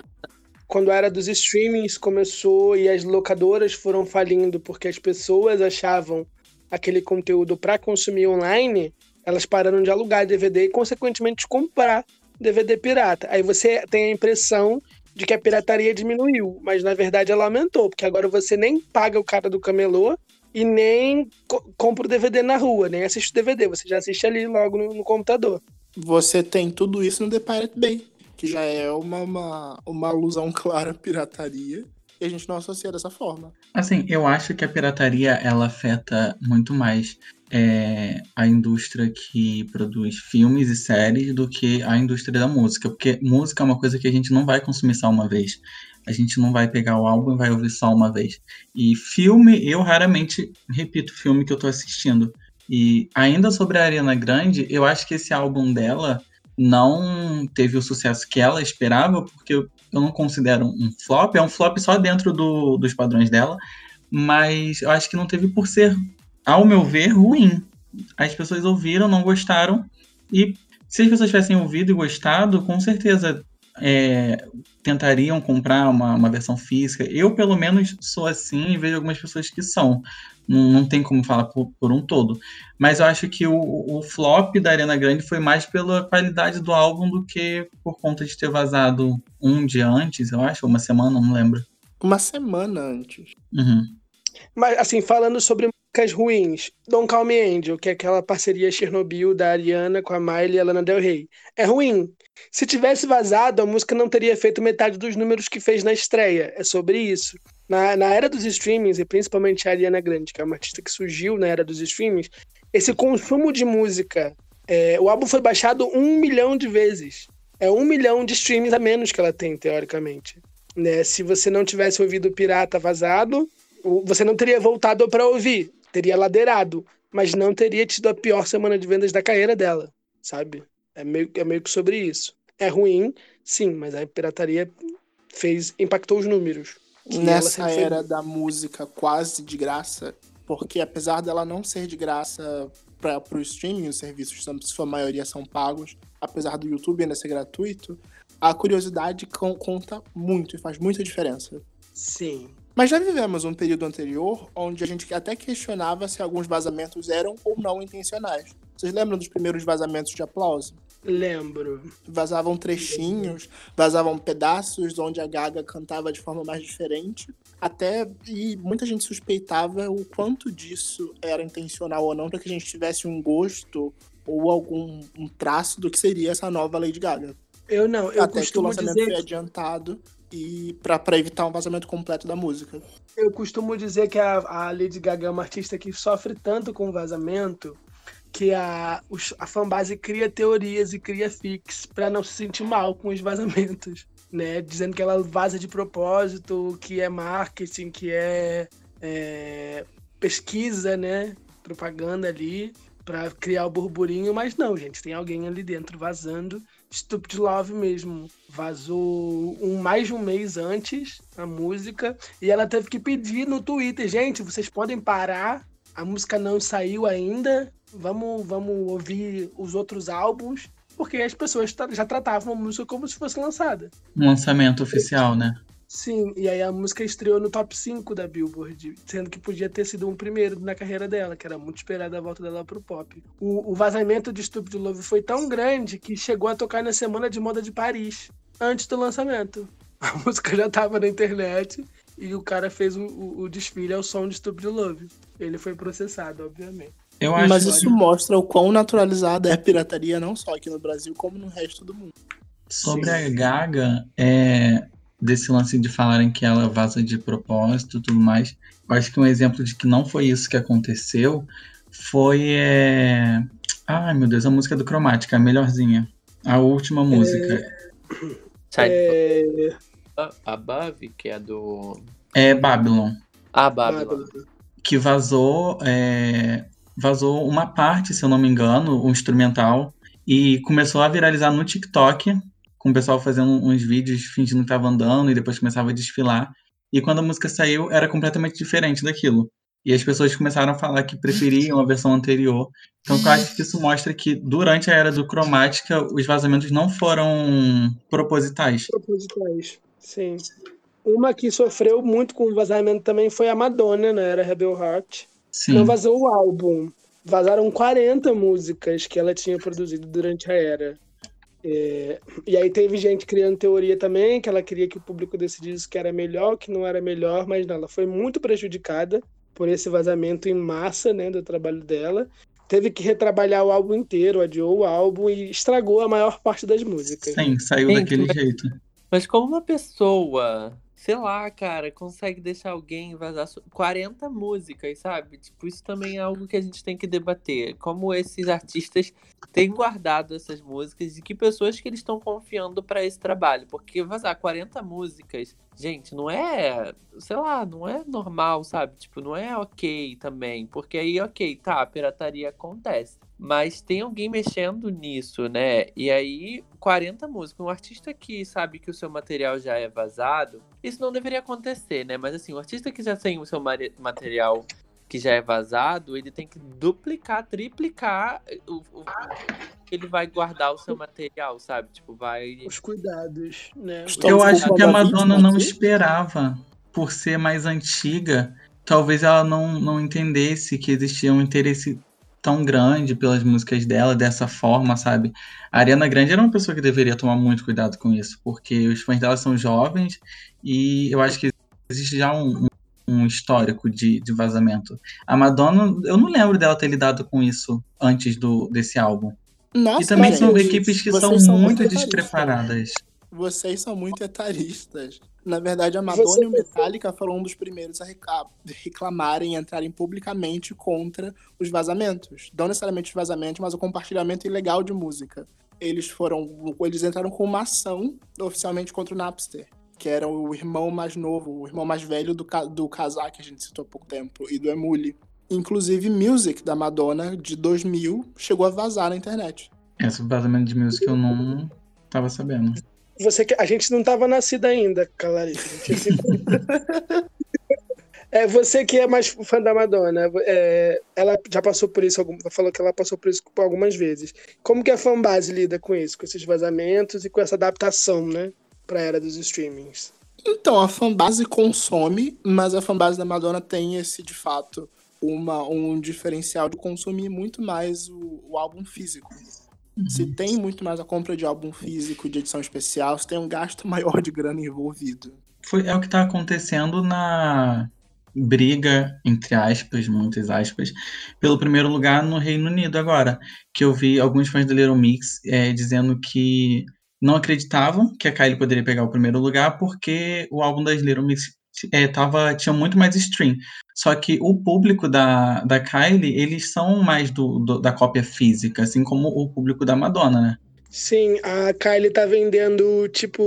quando a era dos streamings começou e as locadoras foram falindo porque as pessoas achavam aquele conteúdo para consumir online, elas pararam de alugar DVD e, consequentemente, de comprar DVD pirata. Aí você tem a impressão de que a pirataria diminuiu, mas na verdade ela aumentou, porque agora você nem paga o cara do camelô e nem co- compra o DVD na rua, nem assiste o DVD, você já assiste ali logo no, no computador. Você tem tudo isso no The Pirate Bay, que já é uma, uma, uma alusão clara à pirataria. E a gente não associa dessa forma. Assim, eu acho que a pirataria ela afeta muito mais é, a indústria que produz filmes e séries do que a indústria da música. Porque música é uma coisa que a gente não vai consumir só uma vez. A gente não vai pegar o álbum e vai ouvir só uma vez. E filme, eu raramente repito filme que eu tô assistindo. E ainda sobre a Ariana Grande, eu acho que esse álbum dela não teve o sucesso que ela esperava, porque eu eu não considero um flop, é um flop só dentro do- dos padrões dela, mas eu acho que não teve por ser, ao meu ver, ruim. As pessoas ouviram, não gostaram, e se as pessoas tivessem ouvido e gostado, com certeza é, tentariam comprar uma, uma versão física. Eu, pelo menos, sou assim e vejo algumas pessoas que são. Não, não tem como falar por, por um todo. Mas eu acho que o, o flop da Arena Grande foi mais pela qualidade do álbum do que por conta de ter vazado um dia antes, eu acho, ou uma semana, não lembro. Uma semana antes. Uhum. Mas, assim, falando sobre músicas ruins, Don't Call Me Angel, que é aquela parceria Chernobyl da Ariana com a Miley e a Lana Del Rey, é ruim. Se tivesse vazado, a música não teria feito metade dos números que fez na estreia. É sobre isso. Na, na era dos streamings, e principalmente a Ariana Grande, que é uma artista que surgiu na era dos streamings, esse consumo de música, é, o álbum foi baixado um milhão de vezes. É um milhão de streams a menos que ela tem, teoricamente. Né? Se você não tivesse ouvido Pirata vazado, você não teria voltado para ouvir, teria ladeirado, mas não teria tido a pior semana de vendas da carreira dela, sabe? É meio, é meio que sobre isso. É ruim, sim, mas a pirataria fez impactou os números. Nessa era da música quase de graça, porque apesar dela não ser de graça para o streaming, os serviços, são- sua maioria são pagos, apesar do YouTube ainda ser gratuito, a curiosidade con- conta muito e faz muita diferença. Sim. Mas já vivemos um período anterior onde a gente até questionava se alguns vazamentos eram ou não intencionais. Vocês lembram dos primeiros vazamentos de aplauso? Lembro. Vazavam trechinhos, vazavam pedaços onde a Gaga cantava de forma mais diferente. Até e muita gente suspeitava o quanto disso era intencional ou não, para que a gente tivesse um gosto ou algum um traço do que seria essa nova Lady Gaga. Eu não, eu Até que o lançamento dizer foi adiantado e para evitar um vazamento completo da música. Eu costumo dizer que a, a Lady Gaga é uma artista que sofre tanto com vazamento que a, os- a fanbase cria teorias e cria fics pra não se sentir mal com os vazamentos, né? Dizendo que ela vaza de propósito, que é marketing, que é, é, pesquisa, né? Propaganda ali pra criar o burburinho, mas não, gente, tem alguém ali dentro vazando. Stupid Love mesmo vazou um mais de um mês antes a música e ela teve que pedir no Twitter, gente, vocês podem parar, a música não saiu ainda, vamos, vamos ouvir os outros álbuns, porque as pessoas já tratavam a música como se fosse lançada. Um lançamento oficial, né? Sim, e aí a música estreou no top 5 da Billboard, sendo que podia ter sido um primeiro na carreira dela, que era muito esperada a volta dela pro pop. O, o vazamento de Stupid Love foi tão grande que chegou a tocar na Semana de Moda de Paris, antes do lançamento. A música já tava na internet e o cara fez o, o- o desfile ao som de Stupid Love. Ele foi processado, obviamente. Eu acho Mas que isso mostra o quão naturalizada é a pirataria, não só aqui no Brasil, como no resto do mundo. sobre Sim. a Gaga, é, desse lance de falarem que ela vaza de propósito e tudo mais, eu acho que um exemplo de que não foi isso que aconteceu foi. É... Ai meu Deus, a música do Cromática, a melhorzinha. A última música. Child É, Above, que é do. É Babylon. Ah, Babylon. que vazou é, vazou uma parte, se eu não me engano, um instrumental e começou a viralizar no TikTok, com o pessoal fazendo uns vídeos fingindo que estava andando e depois começava a desfilar. E quando a música saiu, era completamente diferente daquilo. E as pessoas começaram a falar que preferiam a versão anterior. Então, eu acho que isso mostra que durante a era do cromática, os vazamentos não foram propositais. propositais. Sim. Uma que sofreu muito com o vazamento também foi a Madonna, na era Rebel Heart. Sim. Não vazou o álbum. Vazaram 40 músicas que ela tinha produzido durante a era. É, E aí teve gente criando teoria também, que ela queria que o público decidisse que era melhor, que não era melhor, mas não, ela foi muito prejudicada por esse vazamento em massa, né, do trabalho dela. Teve que retrabalhar o álbum inteiro, adiou o álbum e estragou a maior parte das músicas. Sim, saiu Gente, daquele mas- jeito. Mas como uma pessoa, sei lá, cara, consegue deixar alguém vazar so- 40 músicas, sabe? Tipo, isso também é algo que a gente tem que debater. Como esses artistas têm guardado essas músicas e que pessoas que eles estão confiando pra esse trabalho. Porque vazar 40 músicas, gente, não é, sei lá, não é normal, sabe? Tipo, não é ok também. Porque aí, ok, tá, a pirataria acontece. Mas tem alguém mexendo nisso, né? E aí, 40 músicas. Um artista que sabe que o seu material já é vazado, isso não deveria acontecer, né? Mas assim, o artista que já tem o seu material que já é vazado, ele tem que duplicar, triplicar o, o- ele vai guardar o seu material, sabe? Tipo, vai. Os cuidados, né? Estamos Eu acho que a Madonna não esperava, por ser mais antiga, talvez ela não, não entendesse que existia um interesse tão grande pelas músicas dela dessa forma, sabe? A Ariana Grande era uma pessoa que deveria tomar muito cuidado com isso, porque os fãs dela são jovens e eu acho que existe já um, um- histórico de, de vazamento. A Madonna, eu não lembro dela ter lidado com isso antes do, desse álbum. Nossa, e também são equipes que vocês são, muito preparados, despreparadas. Vocês são muito etaristas. Na verdade, a Madonna Você- e o Metallica foram um dos primeiros a reclamarem e entrarem publicamente contra os vazamentos. Não necessariamente os vazamentos, mas o compartilhamento ilegal de música. Eles foram. Eles entraram com uma ação oficialmente contra o Napster. Que era o irmão mais novo, o irmão mais velho do, do Kazaa, que a gente citou há pouco tempo, e do Emule. Inclusive, Music, da Madonna, de 2000, chegou a vazar na internet. Esse vazamento de música eu não tava sabendo. Você que a gente não estava nascida ainda, Clarice. A se- É, você que é mais fã da Madonna, é, ela já passou por isso, falou que ela passou por isso algumas vezes. Como que a fanbase lida com isso, com esses vazamentos e com essa adaptação, né, pra era dos streamings? Então, a fanbase consome, mas a fanbase da Madonna tem esse, de fato, uma, um diferencial de consumir muito mais o, o álbum físico. Se tem muito mais a compra de álbum físico, de edição especial, se tem um gasto maior de grana envolvido. Foi, é o que tá acontecendo na briga, entre aspas, muitas aspas, pelo primeiro lugar no Reino Unido agora. Que eu vi alguns fãs do Little Mix é, dizendo que não acreditavam que a Kylie poderia pegar o primeiro lugar porque o álbum das Little Mix é, tava, tinha muito mais stream. Só que o público da, da Kylie, eles são mais do, do- da cópia física, assim como o público da Madonna, né? Sim, a Kylie tá vendendo, tipo,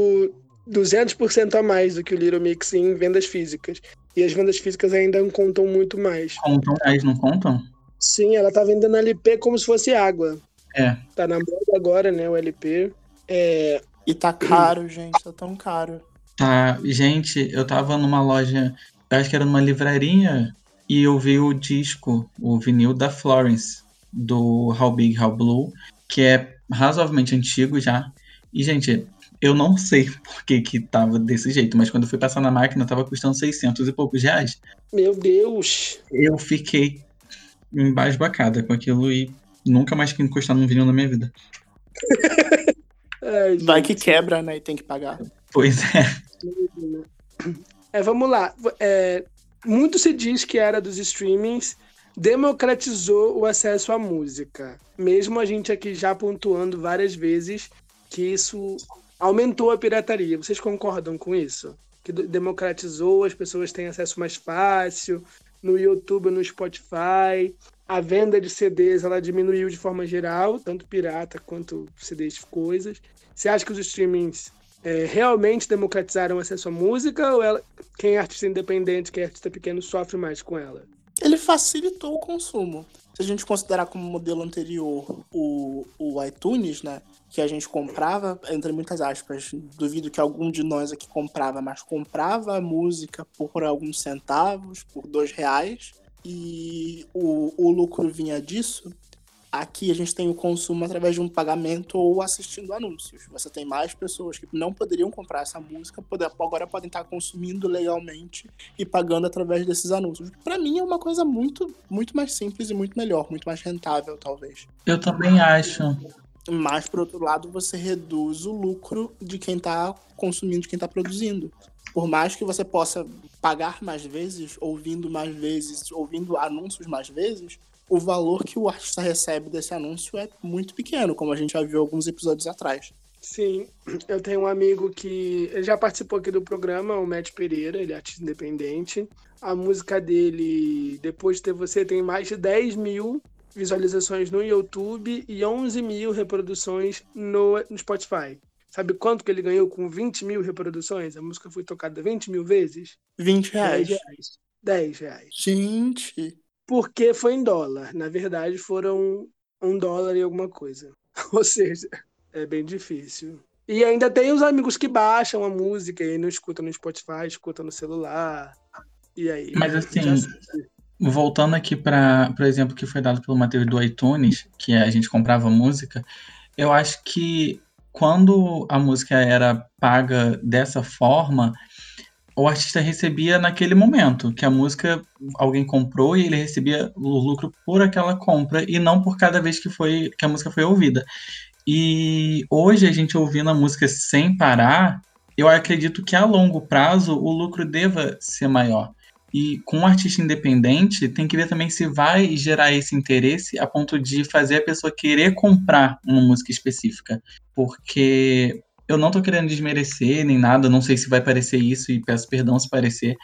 200% a mais do que o Little Mix em vendas físicas. E as vendas físicas ainda contam muito mais. Contam mais, não contam? Sim, ela tá vendendo LP como se fosse água. É. Tá na moda agora, né, o LP. É, E tá caro, gente, tá tão caro. Tá, gente, eu tava numa loja, acho que era numa livraria, e eu vi o disco, o vinil da Florence, do How Big, How Blue, que é razoavelmente antigo já. E, gente, eu não sei por que que tava desse jeito, mas quando eu fui passar na máquina, tava custando 600 e poucos reais. meu Deus! Eu fiquei embasbacada com aquilo e nunca mais quis encostar num vinil na minha vida. Ai, Vai que quebra, né, e tem que pagar. Pois é. É, vamos lá. É, muito se diz que a era dos streamings democratizou o acesso à música. Mesmo a gente aqui já pontuando várias vezes que isso aumentou a pirataria. Vocês concordam com isso? Que democratizou, as pessoas têm acesso mais fácil no YouTube, no Spotify. A venda de CDs ela diminuiu de forma geral, tanto pirata quanto CDs de coisas. Você acha que os streamings é, realmente democratizaram o acesso à música ou ela, quem é artista independente, quem é artista pequeno, sofre mais com ela? Ele facilitou o consumo. Se a gente considerar como modelo anterior o, o iTunes, né? Que a gente comprava, entre muitas aspas, duvido que algum de nós aqui comprava, mas comprava a música por alguns centavos, por dois reais, e o, o lucro vinha disso. Aqui a gente tem o consumo através de um pagamento ou assistindo anúncios. Você tem mais pessoas que não poderiam comprar essa música, agora podem estar consumindo legalmente e pagando através desses anúncios. Pra mim é uma coisa muito, muito mais simples e muito melhor, muito mais rentável, talvez. Eu também acho. Mas, por outro lado, você reduz o lucro de quem tá consumindo, de quem tá produzindo. Por mais que você possa pagar mais vezes, ouvindo mais vezes, ouvindo anúncios mais vezes, o valor que o artista recebe desse anúncio é muito pequeno, como a gente já viu alguns episódios atrás. Sim, eu tenho um amigo que ele já participou aqui do programa, o Matt Pereira, ele é artista independente. A música dele, depois de ter você, tem mais de 10 mil visualizações no YouTube e 11 mil reproduções no, no Spotify. Sabe quanto que ele ganhou com 20 mil reproduções? A música foi tocada 20 mil vezes? 20 10 reais. reais. 10 reais. Gente, Porque foi em dólar. Na verdade, foram um dólar e alguma coisa. Ou seja, é bem difícil. E ainda tem os amigos que baixam a música e não escutam no Spotify, escutam no celular. E aí? Mas assim. Voltando aqui para o exemplo que foi dado pelo Matheus do iTunes, que a gente comprava música, eu acho que quando a música era paga dessa forma, o artista recebia naquele momento, que a música alguém comprou e ele recebia o lucro por aquela compra e não por cada vez que foi que a música foi ouvida. E hoje a gente ouvindo a música sem parar, eu acredito que a longo prazo o lucro deva ser maior. E com um artista independente, tem que ver também se vai gerar esse interesse a ponto de fazer a pessoa querer comprar uma música específica. Porque eu não tô querendo desmerecer nem nada, não sei se vai parecer isso e peço perdão se parecer,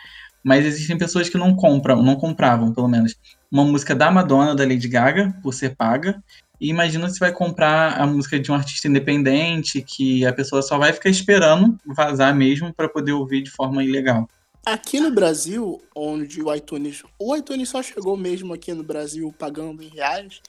mas existem pessoas que não compram, não compravam, pelo menos, uma música da Madonna, da Lady Gaga, por ser paga, e imagina se vai comprar a música de um artista independente, que a pessoa só vai ficar esperando vazar mesmo para poder ouvir de forma ilegal. Aqui no Brasil, onde o iTunes. O iTunes só chegou mesmo aqui no Brasil pagando em reais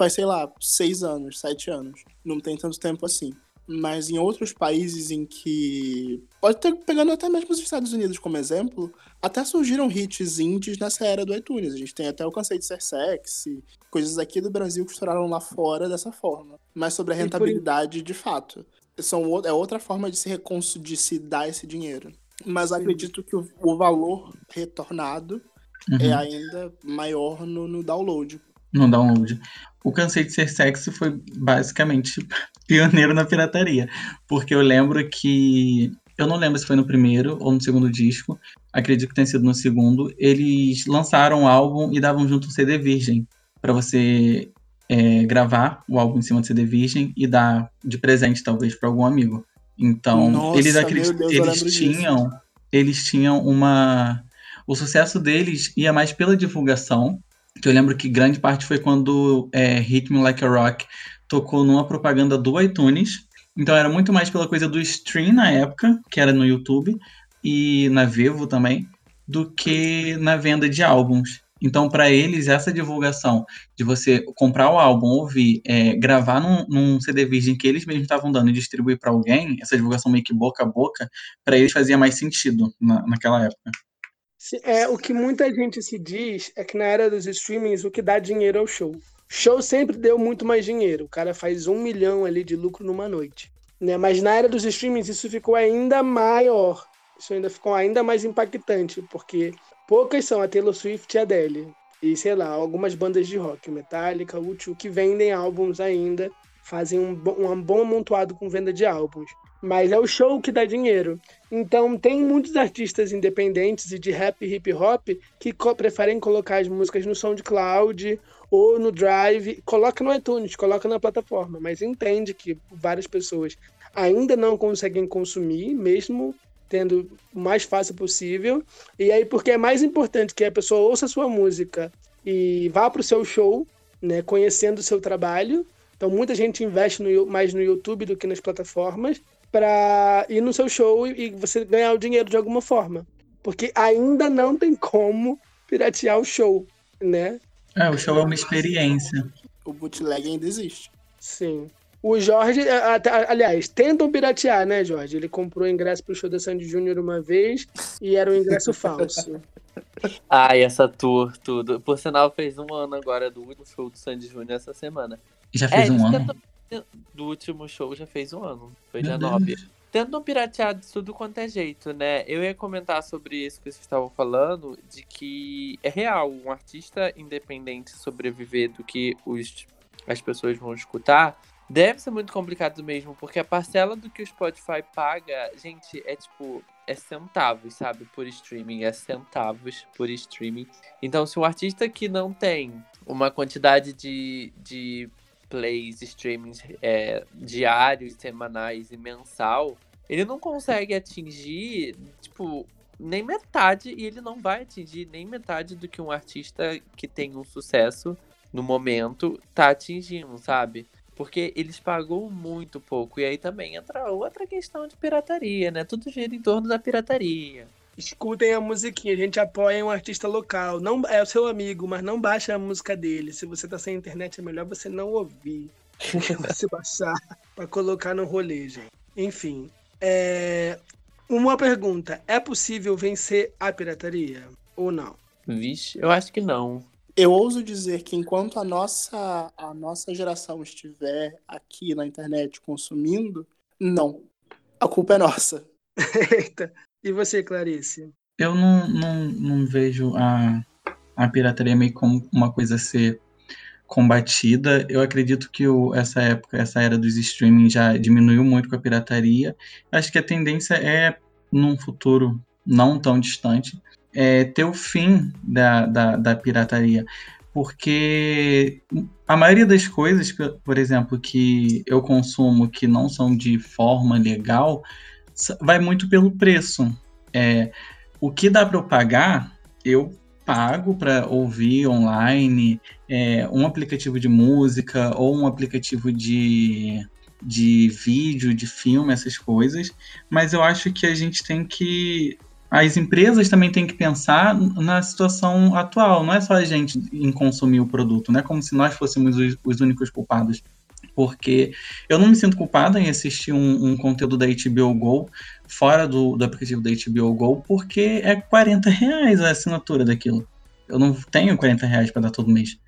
faz, sei lá, seis anos, sete anos. Não tem tanto tempo assim. Mas em outros países em que. Pode ter, pegando até mesmo os Estados Unidos como exemplo, até surgiram hits indies nessa era do iTunes. A gente tem até o Cansei de Ser Sexy, coisas aqui do Brasil que estouraram lá fora dessa forma. Mas sobre a rentabilidade de fato. São, é outra forma de se, recons- de se dar esse dinheiro. Mas acredito que o, o valor retornado Uhum. é ainda maior no, no download. No download. O Cansei de Ser Sexy foi basicamente pioneiro na pirataria. Porque eu lembro que. Eu não lembro se foi no primeiro ou no segundo disco. Acredito que tenha sido no segundo. Eles lançaram o álbum e davam junto um CD virgem. para você é, gravar o álbum em cima do CD virgem e dar de presente, talvez, para algum amigo. Então, Nossa, eles, acredit... Deus, eu eles tinham. Eles tinham uma. O sucesso deles ia mais pela divulgação que eu lembro que grande parte foi quando é, Me Like a Rock tocou numa propaganda do iTunes. Então era muito mais pela coisa do stream na época, que era no YouTube e na Vivo também, do que na venda de álbuns. Então, para eles, essa divulgação de você comprar o álbum, ouvir, é, gravar num, num CD virgem que eles mesmos estavam dando e distribuir para alguém, essa divulgação meio que boca a boca, para eles fazia mais sentido na, naquela época. É, o que muita gente se diz é que na era dos streamings o que dá dinheiro é o show. Show sempre deu muito mais dinheiro. O cara faz um milhão ali de lucro numa noite. Né? Mas na era dos streamings isso ficou ainda maior. Isso ainda ficou ainda mais impactante, porque poucas são a Taylor Swift e a Adele. E sei lá, algumas bandas de rock, Metallica, U2, que vendem álbuns ainda, fazem um, um bom amontoado com venda de álbuns. Mas é o show que dá dinheiro. Então, tem muitos artistas independentes e de rap e hip hop que co- preferem colocar as músicas no SoundCloud ou no Drive. Coloca no iTunes, coloca na plataforma, mas entende que várias pessoas ainda não conseguem consumir, mesmo tendo o mais fácil possível. E aí, porque é mais importante que a pessoa ouça a sua música e vá para o seu show, né, conhecendo o seu trabalho. Então, muita gente investe no, mais no YouTube do que nas plataformas para ir no seu show e, e você ganhar o dinheiro de alguma forma. Porque ainda não tem como piratear o show, né? É, o show é uma experiência. O bootleg ainda existe. Sim. O Jorge, aliás, tentam piratear, né, Jorge? Ele comprou ingresso pro show da Sandy Júnior uma vez e era um ingresso falso. Ai, essa tour, tudo. Por sinal, fez um ano agora do último show do Sandy Júnior essa semana. Já fez é, um ano. tentam- Do último show já fez um ano. Foi Meu dia Deus. 9. Tentam piratear de tudo quanto é jeito, né? Eu ia comentar sobre isso que vocês estavam falando, de que é real, um artista independente sobreviver do que os, as pessoas vão escutar, deve ser muito complicado mesmo, porque a parcela do que o Spotify paga, gente, é tipo, é centavos, sabe, por streaming, é centavos por streaming. Então, se um artista que não tem uma quantidade de, de plays, streamings é, diários, semanais e mensal, ele não consegue atingir, tipo, nem metade, e ele não vai atingir nem metade do que um artista que tem um sucesso no momento tá atingindo, sabe? Porque eles pagam muito pouco. E aí também entra outra questão de pirataria, né? Tudo gira em torno da pirataria. Escutem a musiquinha, a gente apoia um artista local. Não é o seu amigo, mas não baixa a música dele. Se você tá sem internet, é melhor você não ouvir. você baixar pra colocar no rolê, gente. Enfim, é... uma pergunta: é possível vencer a pirataria ou não? Vixe, eu acho que não. Eu ouso dizer que enquanto a nossa, a nossa geração estiver aqui na internet consumindo, não. A culpa é nossa. Eita. E você, Clarice? Eu não, não, não vejo a, a pirataria meio como uma coisa a ser combatida. Eu acredito que o, essa época, essa era dos streaming já diminuiu muito com a pirataria. Acho que a tendência é, num futuro não tão distante, é ter o fim da, da, da pirataria. porque a maioria das coisas, por- exemplo, que eu consumo que não são de forma legal, vai muito pelo preço. É, o que dá para eu pagar, eu pago para ouvir online, é, um aplicativo de música ou um aplicativo de, de vídeo, de filme, essas coisas. Mas eu acho que a gente tem que as empresas também têm que pensar na situação atual, não é só a gente em consumir o produto, não é como se nós fôssemos os, os únicos culpados. Porque eu não me sinto culpada em assistir um, um conteúdo da HBO Go fora do, do aplicativo da HBO Go, porque é 40 reais a assinatura daquilo. Eu não tenho 40 reais para dar todo mês.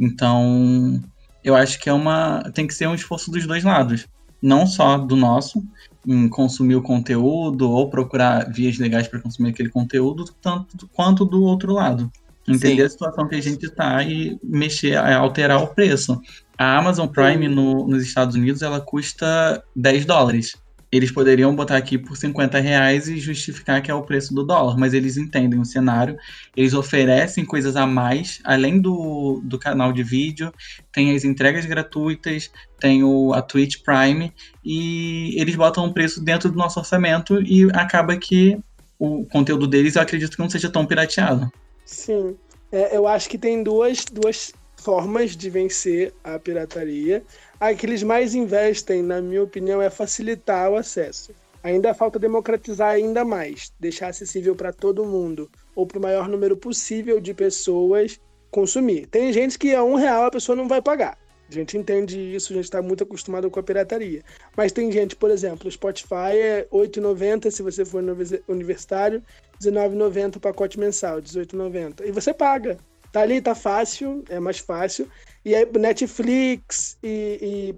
Então, eu acho que é uma. tem que ser um esforço dos dois lados. Não só do nosso, em consumir o conteúdo ou procurar vias legais para consumir aquele conteúdo, tanto quanto do outro lado. Entender Sim. a situação que a gente está e mexer, alterar o preço. A Amazon Prime no- nos Estados Unidos ela custa 10 dólares. Eles poderiam botar aqui por 50 reais e justificar que é o preço do dólar, mas eles entendem o cenário, eles oferecem coisas a mais, além do, do canal de vídeo, tem as entregas gratuitas, tem o, a Twitch Prime, e eles botam um preço dentro do nosso orçamento e acaba que o conteúdo deles eu acredito que não seja tão pirateado. Sim. É, eu acho que tem duas, duas formas de vencer a pirataria. A que eles mais investem, na minha opinião, é facilitar o acesso. Ainda falta democratizar ainda mais, deixar acessível para todo mundo, ou para o maior número possível de pessoas consumir. Tem gente que a um real a pessoa não vai pagar. A gente entende isso, a gente está muito acostumado com a pirataria. Mas tem gente, por exemplo, o Spotify é R$ 8,90 se você for universi- universitário, R$19,90 o pacote mensal, R$18,90. E você paga. Tá ali, tá fácil, é mais fácil. E aí, Netflix e, e-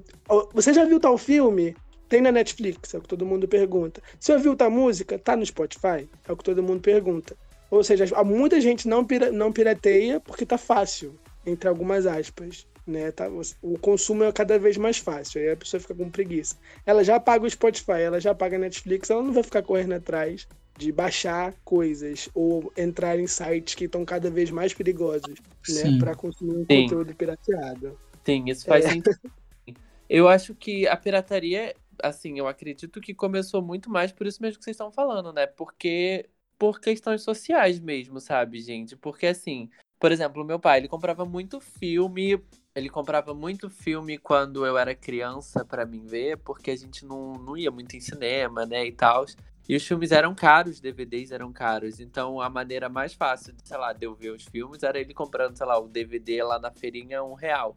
Você já viu tal filme? Tem na Netflix, é o que todo mundo pergunta. Você ouviu tal música? Tá no Spotify? É o que todo mundo pergunta. Ou seja, há muita gente não, pira- não pirateia porque tá fácil, entre algumas aspas. Né? Tá, o consumo é cada vez mais fácil, aí a pessoa fica com preguiça. Ela já paga o Spotify, ela já paga a Netflix, ela não vai ficar correndo atrás de baixar coisas ou entrar em sites que estão cada vez mais perigosos, né, para consumir um Sim. conteúdo pirateado. Sim, isso faz É. sentido. Eu acho que a pirataria, assim, eu acredito que começou muito mais por isso mesmo que vocês estão falando, né? Porque por questões sociais mesmo, sabe, gente? Porque assim, por exemplo, o meu pai, ele comprava muito filme, ele comprava muito filme quando eu era criança pra mim ver, porque a gente não, não ia muito em cinema, né, e tal. E os filmes eram caros, os DVDs eram caros. Então a maneira mais fácil, de, sei lá, de eu ver os filmes era ele comprando, sei lá, o DVD lá na feirinha um real.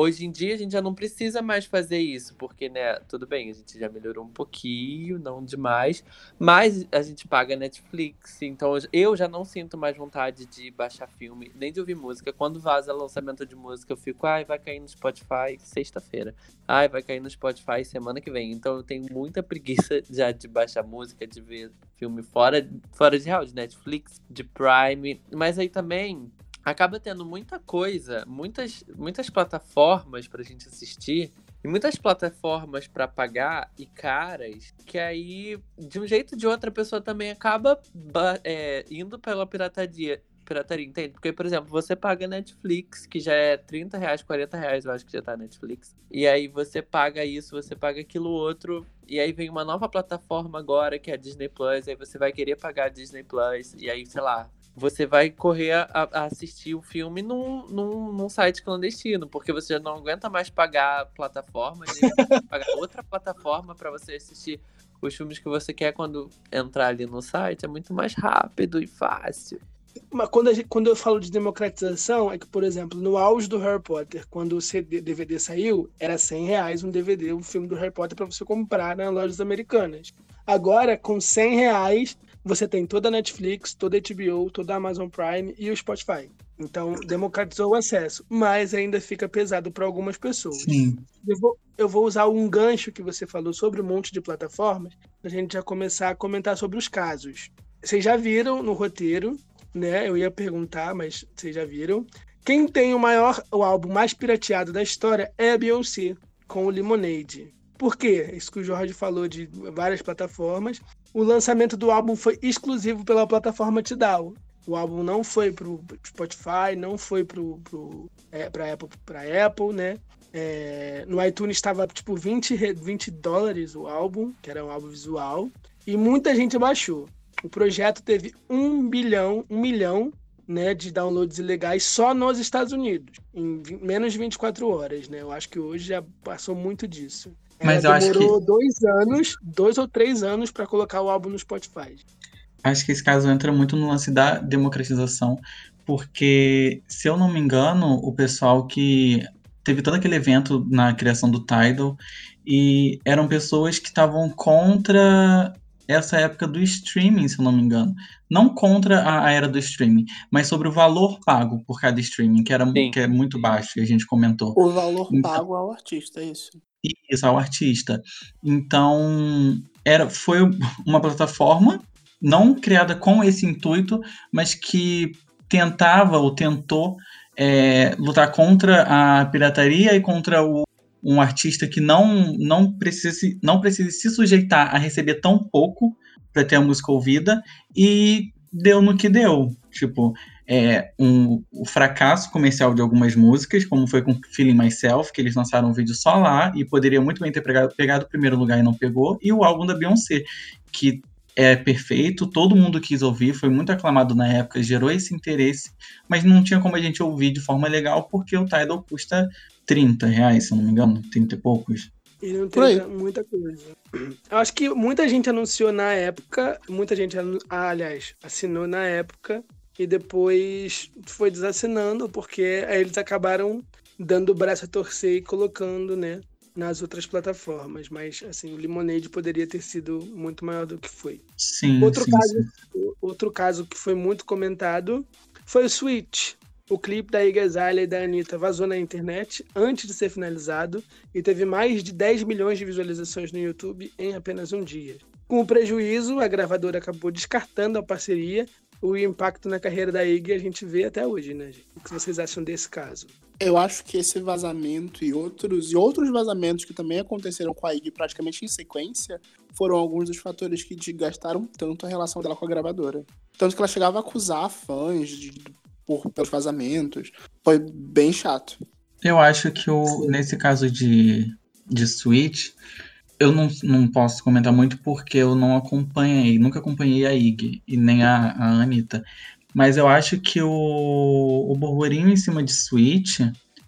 Hoje em dia a gente já não precisa mais fazer isso, porque, né, tudo bem, a gente já melhorou um pouquinho, não demais, mas a gente paga Netflix, então eu já não sinto mais vontade de baixar filme, nem de ouvir música. Quando vaza lançamento de música, eu fico, ai, vai cair no Spotify sexta-feira. Ai, vai cair no Spotify semana que vem. Então eu tenho muita preguiça já de baixar música, de ver filme fora, fora de real, de Netflix, de Prime. Mas aí também acaba tendo muita coisa, muitas, muitas plataformas pra gente assistir. E muitas plataformas pra pagar e caras, que aí, de um jeito ou de outra, a pessoa também acaba ba- é, indo pela pirataria, pirataria, entende? Porque, por exemplo, você paga Netflix, que já é 30 reais, 40 reais, eu acho que já tá Netflix. E aí você paga isso, você paga aquilo outro. E aí vem uma nova plataforma agora, que é a Disney Plus. Aí você vai querer pagar a Disney Plus. E aí, sei lá, você vai correr a, a assistir o filme num, num, num site clandestino, porque você já não aguenta mais pagar plataforma, pagar outra plataforma para você assistir os filmes que você quer quando entrar ali no site. É muito mais rápido e fácil. Mas quando, a gente- quando eu falo de democratização, é que, por exemplo, no auge do Harry Potter, quando o CD, DVD saiu, era 100 reais um DVD, um filme do Harry Potter para você comprar nas lojas americanas. Agora, com 100 reais, você tem toda a Netflix, toda a HBO, toda a Amazon Prime e o Spotify. Então, democratizou o acesso, mas ainda fica pesado para algumas pessoas. Sim. Eu vou, eu vou usar um gancho que você falou sobre um monte de plataformas, pra gente já começar a comentar sobre os casos. Vocês já viram no roteiro, né? Eu ia perguntar, mas vocês já viram. Quem tem o maior, o álbum mais pirateado da história é a Beyoncé, com o Lemonade. Por quê? Isso que o Jorge falou de várias plataformas. O lançamento do álbum foi exclusivo pela plataforma Tidal. O álbum não foi pro Spotify, não foi pro, pro, é, pra, Apple, pra Apple, né? É, no iTunes estava tipo 20, re- 20 dólares o álbum, que era um álbum visual, e muita gente baixou. O projeto teve um bilhão, um milhão né, de downloads ilegais só nos Estados Unidos, em menos de 24 horas, né? Eu acho que hoje já passou muito disso. Mas É, eu acho demorou dois anos, dois ou três anos para colocar o álbum no Spotify. Acho que esse caso entra muito no lance da democratização, porque, se eu não me engano, o pessoal que teve todo aquele evento na criação do Tidal, e eram pessoas que estavam contra essa época do streaming, se eu não me engano. Não contra a, a era do streaming, mas sobre o valor pago por cada streaming, que, era, Sim. que é muito baixo, e a gente comentou. O valor Então- pago ao artista, é isso. Isso, ao artista. Então, era, foi uma plataforma não criada com esse intuito, mas que tentava ou tentou é, lutar contra a pirataria e contra o, um artista que não, não, precisa, se- não precisa se sujeitar a receber tão pouco para ter a música ouvida e deu no que deu. Tipo, é, um, o fracasso comercial de algumas músicas, como foi com Feeling Myself, que eles lançaram um vídeo só lá e poderia muito bem ter pegado, pegado o primeiro lugar e não pegou, e o álbum da Beyoncé, que é perfeito, todo mundo quis ouvir, foi muito aclamado na época, gerou esse interesse, mas não tinha como a gente ouvir de forma legal, porque o Tidal custa 30 reais, se não me engano, 30 e poucos. E não tem muita coisa. Eu acho que muita gente anunciou na época, muita gente, ah, aliás, assinou na época e depois foi desassinando, porque aí eles acabaram dando o braço a torcer e colocando, né, nas outras plataformas. Mas, assim, o Lemonade poderia ter sido muito maior do que foi. Sim, Outro sim, caso, sim. outro caso que foi muito comentado foi o Switch. O clipe da Iggy Azalea e da Anitta vazou na internet antes de ser finalizado e teve mais de 10 milhões de visualizações no YouTube em apenas um dia. Com o prejuízo, a gravadora acabou descartando a parceria. O impacto na carreira da Iggy a gente vê até hoje, né, gente? O que vocês acham desse caso? Eu acho que esse vazamento e outros, e outros vazamentos que também aconteceram com a IG praticamente em sequência foram alguns dos fatores que desgastaram tanto a relação dela com a gravadora. Tanto que ela chegava a acusar fãs de, por, pelos vazamentos. Foi bem chato. Eu acho que o, nesse caso de, de Switch, eu não, não posso comentar muito porque eu não acompanhei, nunca acompanhei a Iggy e nem a, a Anitta. Mas eu acho que o, o burburinho em cima de Switch,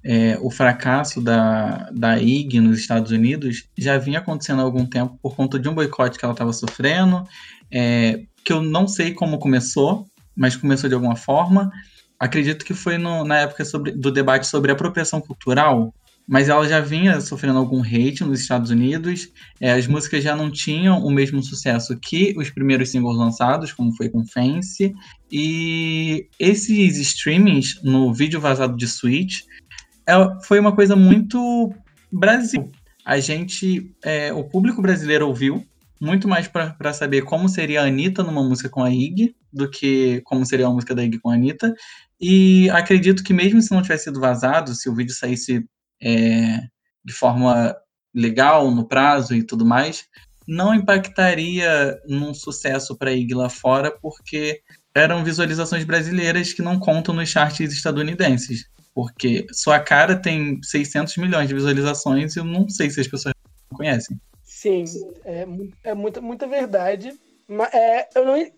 é, o fracasso da, da Iggy nos Estados Unidos, já vinha acontecendo há algum tempo por conta de um boicote que ela estava sofrendo, é, que eu não sei como começou, mas começou de alguma forma. Acredito que foi no- na época sobre- do debate sobre apropriação cultural, mas ela já vinha sofrendo algum hate nos Estados Unidos. é, as músicas já não tinham o mesmo sucesso que os primeiros singles lançados, como foi com Fancy. E esses streamings no vídeo vazado de Switch é, foi uma coisa muito Brasil. A gente, é, o público brasileiro ouviu muito mais para saber como seria a Anitta numa música com a Iggy do que como seria a música da Iggy com a Anitta. E acredito que mesmo se não tivesse sido vazado, se o vídeo saísse é, de forma legal, no prazo e tudo mais, não impactaria num sucesso para Iggy lá fora, porque eram visualizações brasileiras que não contam nos charts estadunidenses. Porque sua cara tem 600 milhões de visualizações e eu não sei se as pessoas conhecem. Sim, é, é muita, muita verdade. Mas é, eu não,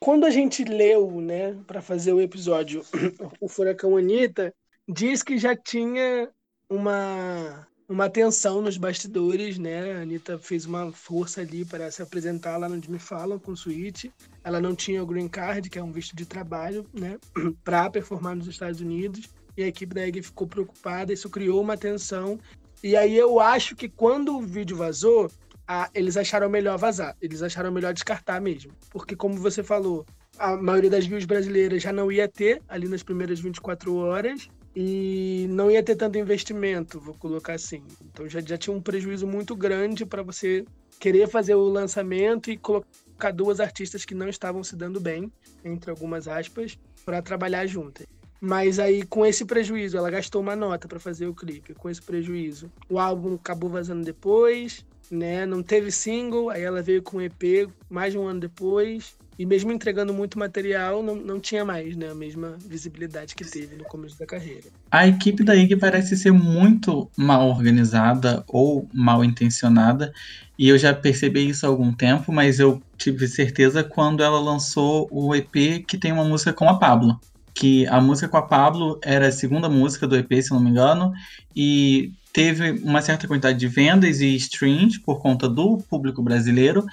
quando a gente leu, né, para fazer o episódio O Furacão Anitta, diz que já tinha uma, uma tensão nos bastidores, né? A Anitta fez uma força ali para se apresentar lá onde me falam com o Switch. Ela não tinha o green card, que é um visto de trabalho, né, para performar nos Estados Unidos. E a equipe da EG ficou preocupada, isso criou uma tensão. E aí eu acho que quando o vídeo vazou, a- eles acharam melhor vazar, eles acharam melhor descartar mesmo. Porque, como você falou, a maioria das views brasileiras já não ia ter ali nas primeiras 24 horas e não ia ter tanto investimento, vou colocar assim. Então já, já tinha um prejuízo muito grande para você querer fazer o lançamento e colocar duas artistas que não estavam se dando bem, entre algumas aspas, para trabalhar juntas. Mas aí, com esse prejuízo, ela gastou uma nota para fazer o clipe. Com esse prejuízo, o álbum acabou vazando depois, né? Não teve single, aí ela veio com EP mais de um ano depois. E mesmo entregando muito material, não, não tinha mais né, a mesma visibilidade que teve no começo da carreira. A equipe da IG parece ser muito mal organizada ou mal intencionada, e eu já percebi isso há algum tempo, mas eu tive certeza quando ela lançou o EP que tem uma música com a Pablo. Que a música com a Pablo era a segunda música do EP, se não me engano, e teve uma certa quantidade de vendas e streams por conta do público brasileiro,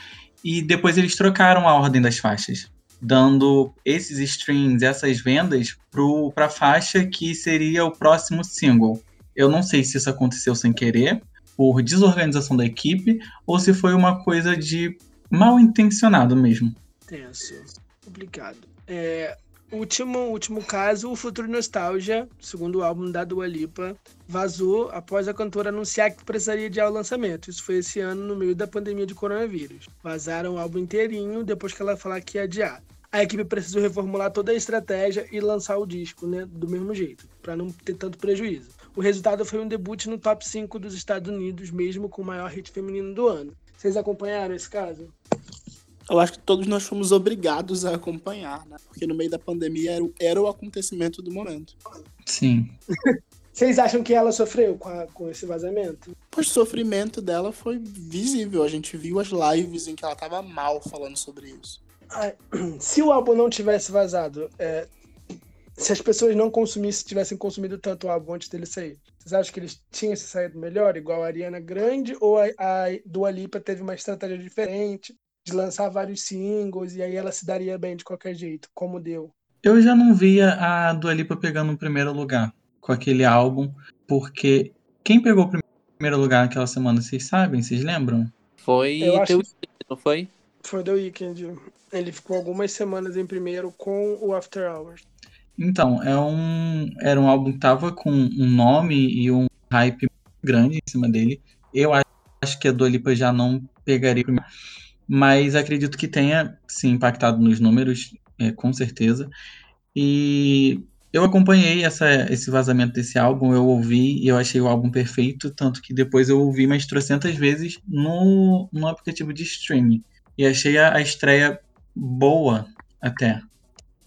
e depois eles trocaram a ordem das faixas, dando esses streams, essas vendas, para a faixa que seria o próximo single. Eu não sei se isso aconteceu sem querer, por desorganização da equipe, ou se foi uma coisa de mal intencionado mesmo. Tenso. Complicado. É, último, último caso, o Futuro Nostalgia, segundo álbum da Dua Lipa, vazou após a cantora anunciar que precisaria de ao lançamento. Isso foi esse ano, no meio da pandemia de coronavírus. Vazaram o álbum inteirinho depois que ela falar que ia adiar. A equipe precisou reformular toda a estratégia e lançar o disco, né, do mesmo jeito, para não ter tanto prejuízo. O resultado foi um debut no top 5 dos Estados Unidos, mesmo com o maior hit feminino do ano. Vocês acompanharam esse caso? Eu acho que todos nós fomos obrigados a acompanhar, né? Porque no meio da pandemia era, o- era o acontecimento do momento. Sim. Vocês acham que ela sofreu com, a- com esse vazamento? Pois o sofrimento dela foi visível. A gente viu as lives em que ela tava mal falando sobre isso. Ai, Se o álbum não tivesse vazado, é, se as pessoas não consumissem, tivessem consumido tanto o álbum antes dele sair, vocês acham que eles tinham se saído melhor, igual a Ariana Grande, ou a, a Dua Lipa teve uma estratégia diferente de lançar vários singles e aí ela se daria bem de qualquer jeito, como deu? Eu já não via a Dua Lipa pegando o primeiro lugar com aquele álbum, porque quem pegou o prime- primeiro lugar naquela semana, vocês sabem? Vocês lembram? Foi Eu acho teu que- não foi? Foi The Weeknd. Ele ficou algumas semanas em primeiro com o After Hours. Então, é um, era um álbum que tava com um nome e um hype grande em cima dele. Eu acho, acho que a Dua Lipa já não pegaria primeiro, mas acredito que tenha sim impactado nos números, é, com certeza. E eu acompanhei essa, esse vazamento desse álbum, eu ouvi e eu achei o álbum perfeito, tanto que depois eu ouvi mais trocentas vezes no, no aplicativo de streaming. E achei a, a estreia boa até.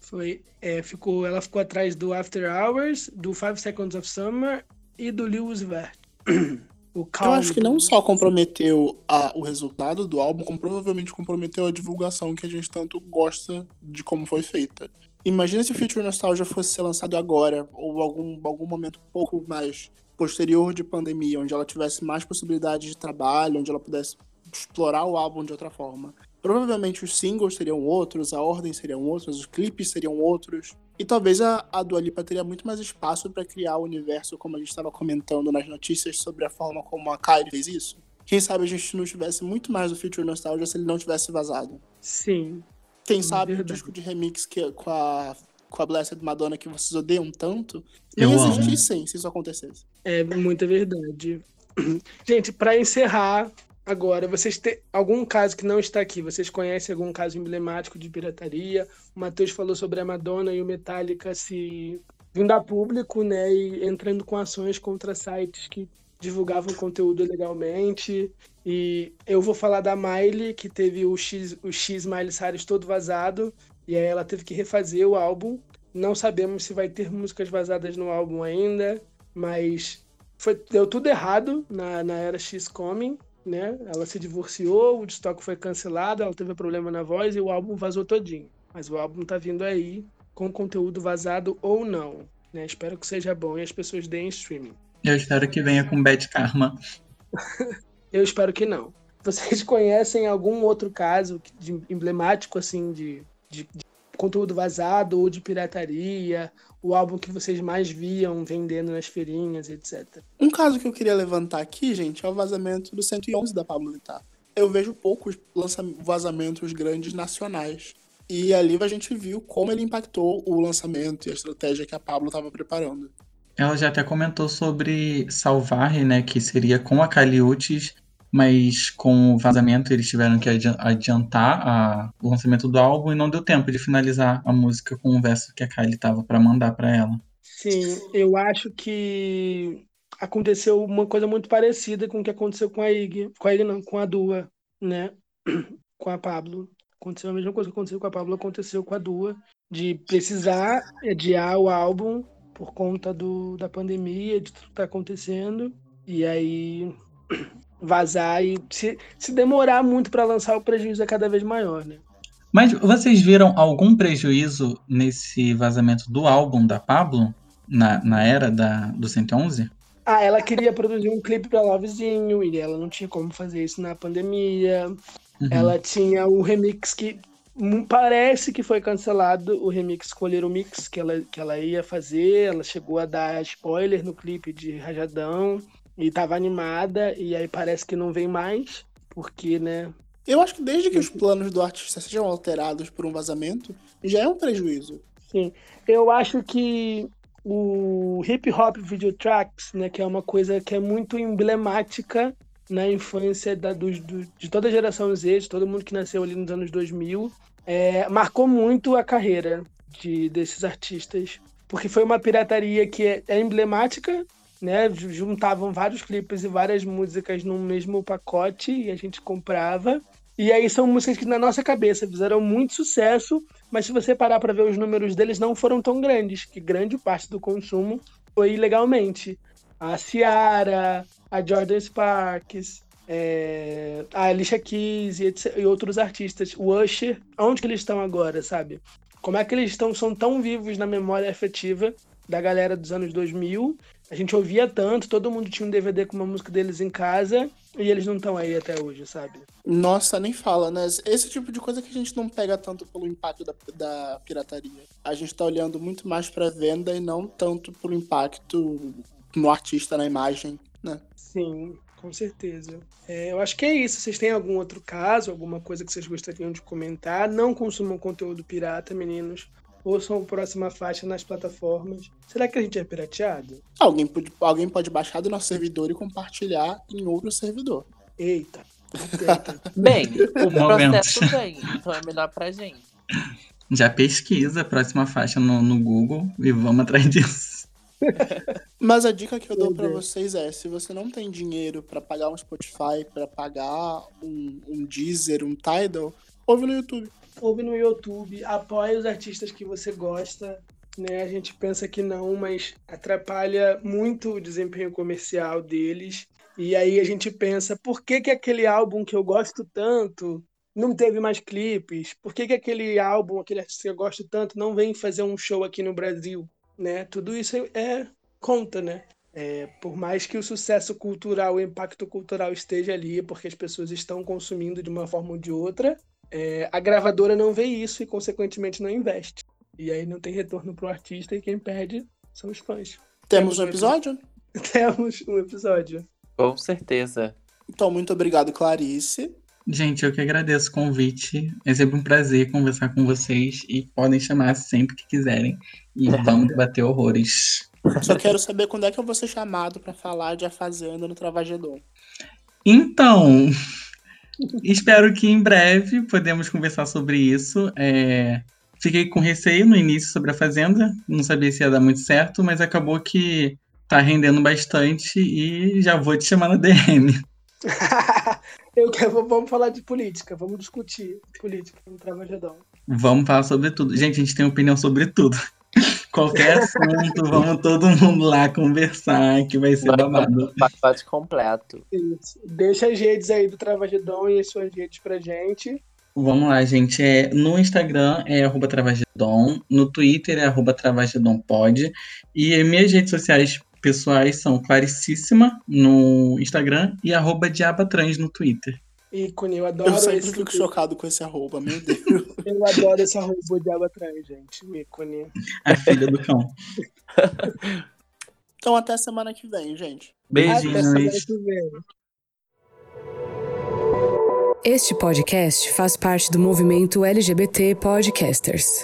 Foi, é, ficou, ela ficou atrás do After Hours, do Five Seconds of Summer e do Lewis Vert. Eu acho que não só comprometeu a- o resultado do álbum, como provavelmente comprometeu a divulgação que a gente tanto gosta de como foi feita. Imagina se o Future Nostalgia fosse ser lançado agora, ou algum, algum momento um pouco mais posterior de pandemia, onde ela tivesse mais possibilidades de trabalho, onde ela pudesse explorar o álbum de outra forma. Provavelmente os singles seriam outros, a ordem seriam outros, os clipes seriam outros. E talvez a, a Dua Lipa teria muito mais espaço para criar o universo, como a gente estava comentando nas notícias sobre a forma como a Kylie fez isso. Quem sabe a gente não tivesse muito mais o Future Nostalgia se ele não tivesse vazado. Sim. Quem sabe o verdade. disco de remix que, com, a, com a Blessed Madonna que vocês odeiam tanto, nem existissem se isso acontecesse. É muita verdade. Gente, para encerrar agora, vocês têm algum caso que não está aqui? Vocês conhecem algum caso emblemático de pirataria? O Matheus falou sobre a Madonna e o Metallica se vindo a público, né, e entrando com ações contra sites que divulgavam conteúdo ilegalmente. E eu vou falar da Miley, que teve o X, o X Miley Cyrus todo vazado, e aí ela teve que refazer o álbum. Não sabemos se vai ter músicas vazadas no álbum ainda, mas foi, deu tudo errado na, na era X Coming, né? Ela se divorciou, o estoque foi cancelado, ela teve problema na voz e o álbum vazou todinho. Mas o álbum tá vindo aí com conteúdo vazado ou não, né? Espero que seja bom e as pessoas deem streaming. Eu espero que venha com Bad Karma. Eu espero que não. Vocês conhecem algum outro caso de- emblemático assim de, de- de conteúdo vazado ou de pirataria? O álbum que vocês mais viam vendendo nas feirinhas, etc. Um caso que eu queria levantar aqui, gente, é o vazamento do 111 da Pablo Vittar. Eu vejo poucos vazamentos grandes nacionais. E ali a gente viu como ele impactou o lançamento e a estratégia que a Pablo estava preparando. Ela já até comentou sobre Salvar, né? Que seria com a Caliutes, mas com o vazamento eles tiveram que adi- adiantar a- o lançamento do álbum e não deu tempo de finalizar a música com o verso que a Kylie tava pra mandar pra ela. Sim, eu acho que aconteceu uma coisa muito parecida com o que aconteceu com a Ig, com a Ig não, com a Dua, né? Com a Pablo. Aconteceu a mesma coisa que aconteceu com a Pablo, aconteceu com a Dua, de precisar adiar o álbum por conta do, da pandemia, de tudo que tá acontecendo, e aí vazar e se, se demorar muito para lançar, o prejuízo é cada vez maior, né? Mas vocês viram algum prejuízo nesse vazamento do álbum da Pablo? Na, na era da, do 111? Ah, ela queria produzir um clipe pra Lovezinho e ela não tinha como fazer isso na pandemia. Uhum. Ela tinha o remix que parece que foi cancelado, o remix Escolher o Mix que ela, que ela ia fazer. Ela chegou a dar spoiler no clipe de Rajadão e tava animada, e aí parece que não vem mais, porque, né? Eu acho que desde que os planos do artista sejam alterados por um vazamento, já é um prejuízo. Sim. Eu acho que o hip hop video tracks, né, que é uma coisa que é muito emblemática na infância da, dos- do- de toda a geração Z, de todo mundo que nasceu ali nos anos 2000, é, marcou muito a carreira de, desses artistas, porque foi uma pirataria que é, é emblemática, né, ju- juntavam vários clipes e várias músicas num mesmo pacote e a gente comprava. E aí são músicas que na nossa cabeça fizeram muito sucesso, mas se você parar para ver os números deles, não foram tão grandes, que grande parte do consumo foi ilegalmente. A Ciara, a Jordan Sparks, é, a Alicia Keys e, etc- e outros artistas. O Usher, onde que eles estão agora, sabe? Como é que eles estão, são tão vivos na memória afetiva da galera dos anos 2000? A gente ouvia tanto, todo mundo tinha um DVD com uma música deles em casa, e eles não estão aí até hoje, sabe? Nossa, nem fala, né? Esse tipo de coisa que a gente não pega tanto pelo impacto da, da pirataria. A gente tá olhando muito mais pra venda e não tanto pelo impacto no artista, na imagem, né? Sim, com certeza. É, eu acho que é isso. Vocês têm algum outro caso, alguma coisa que vocês gostariam de comentar? Não consumam conteúdo pirata, meninos. Ouçam a próxima faixa nas plataformas. Será que a gente é pirateado? Alguém pode, alguém pode baixar do nosso servidor e compartilhar em outro servidor. Eita. Eita. Bem, o processo vem, então é melhor pra gente. Já pesquisa a próxima faixa no, no Google e vamos atrás disso. Mas a dica que eu dou Deus. vocês é, se você não tem dinheiro pra pagar um Spotify, pra pagar um, um Deezer, um Tidal, ouve no YouTube. Ouve no YouTube, apoie os artistas que você gosta. Né? A gente pensa que não, mas atrapalha muito o desempenho comercial deles. E aí a gente pensa, por que, que aquele álbum que eu gosto tanto não teve mais clipes? Por que, que aquele álbum, aquele artista que eu gosto tanto, não vem fazer um show aqui no Brasil? Né? Tudo isso é, é- conta, né? É, por mais que o sucesso cultural, o impacto cultural esteja ali, porque as pessoas estão consumindo de uma forma ou de outra, é, a gravadora não vê isso e, consequentemente, não investe. E aí não tem retorno pro artista e quem perde são os fãs. Temos um episódio? Temos um episódio. Com certeza. Então, muito obrigado, Clarice. Gente, eu que agradeço o convite. É sempre um prazer conversar com vocês e podem chamar sempre que quiserem. E vamos debater horrores. Só quero saber quando é que eu vou ser chamado pra falar de A Fazenda no Travagedon. Então, espero que em breve podemos conversar sobre isso. É, Fiquei com receio no início sobre a Fazenda, não sabia se ia dar muito certo, mas acabou que tá rendendo bastante e já vou te chamar na DM. Eu quero, vamos falar de política, vamos discutir política no Travagedão. Vamos falar sobre tudo. Gente, a gente tem opinião sobre tudo. Qualquer assunto, vamos todo mundo lá conversar, que vai ser babado. pacote completo. Isso. Deixa as redes aí do Travagedão e as suas redes pra gente. Vamos lá, gente. É, no Instagram é arroba Travagedon, no Twitter é arroba TravagedonPod. E as minhas redes sociais pessoais são Claricíssima no Instagram e arroba Diabatrans no Twitter. Ícone, eu adoro Eu sempre esse. fico chocado com esse arroba, meu Deus. Eu adoro esse arroba de água atrás, gente. Ícone. A filha do cão. Então, até semana que vem, gente. Até semana Beijinhos. que vem. Este podcast faz parte do movimento LGBT Podcasters.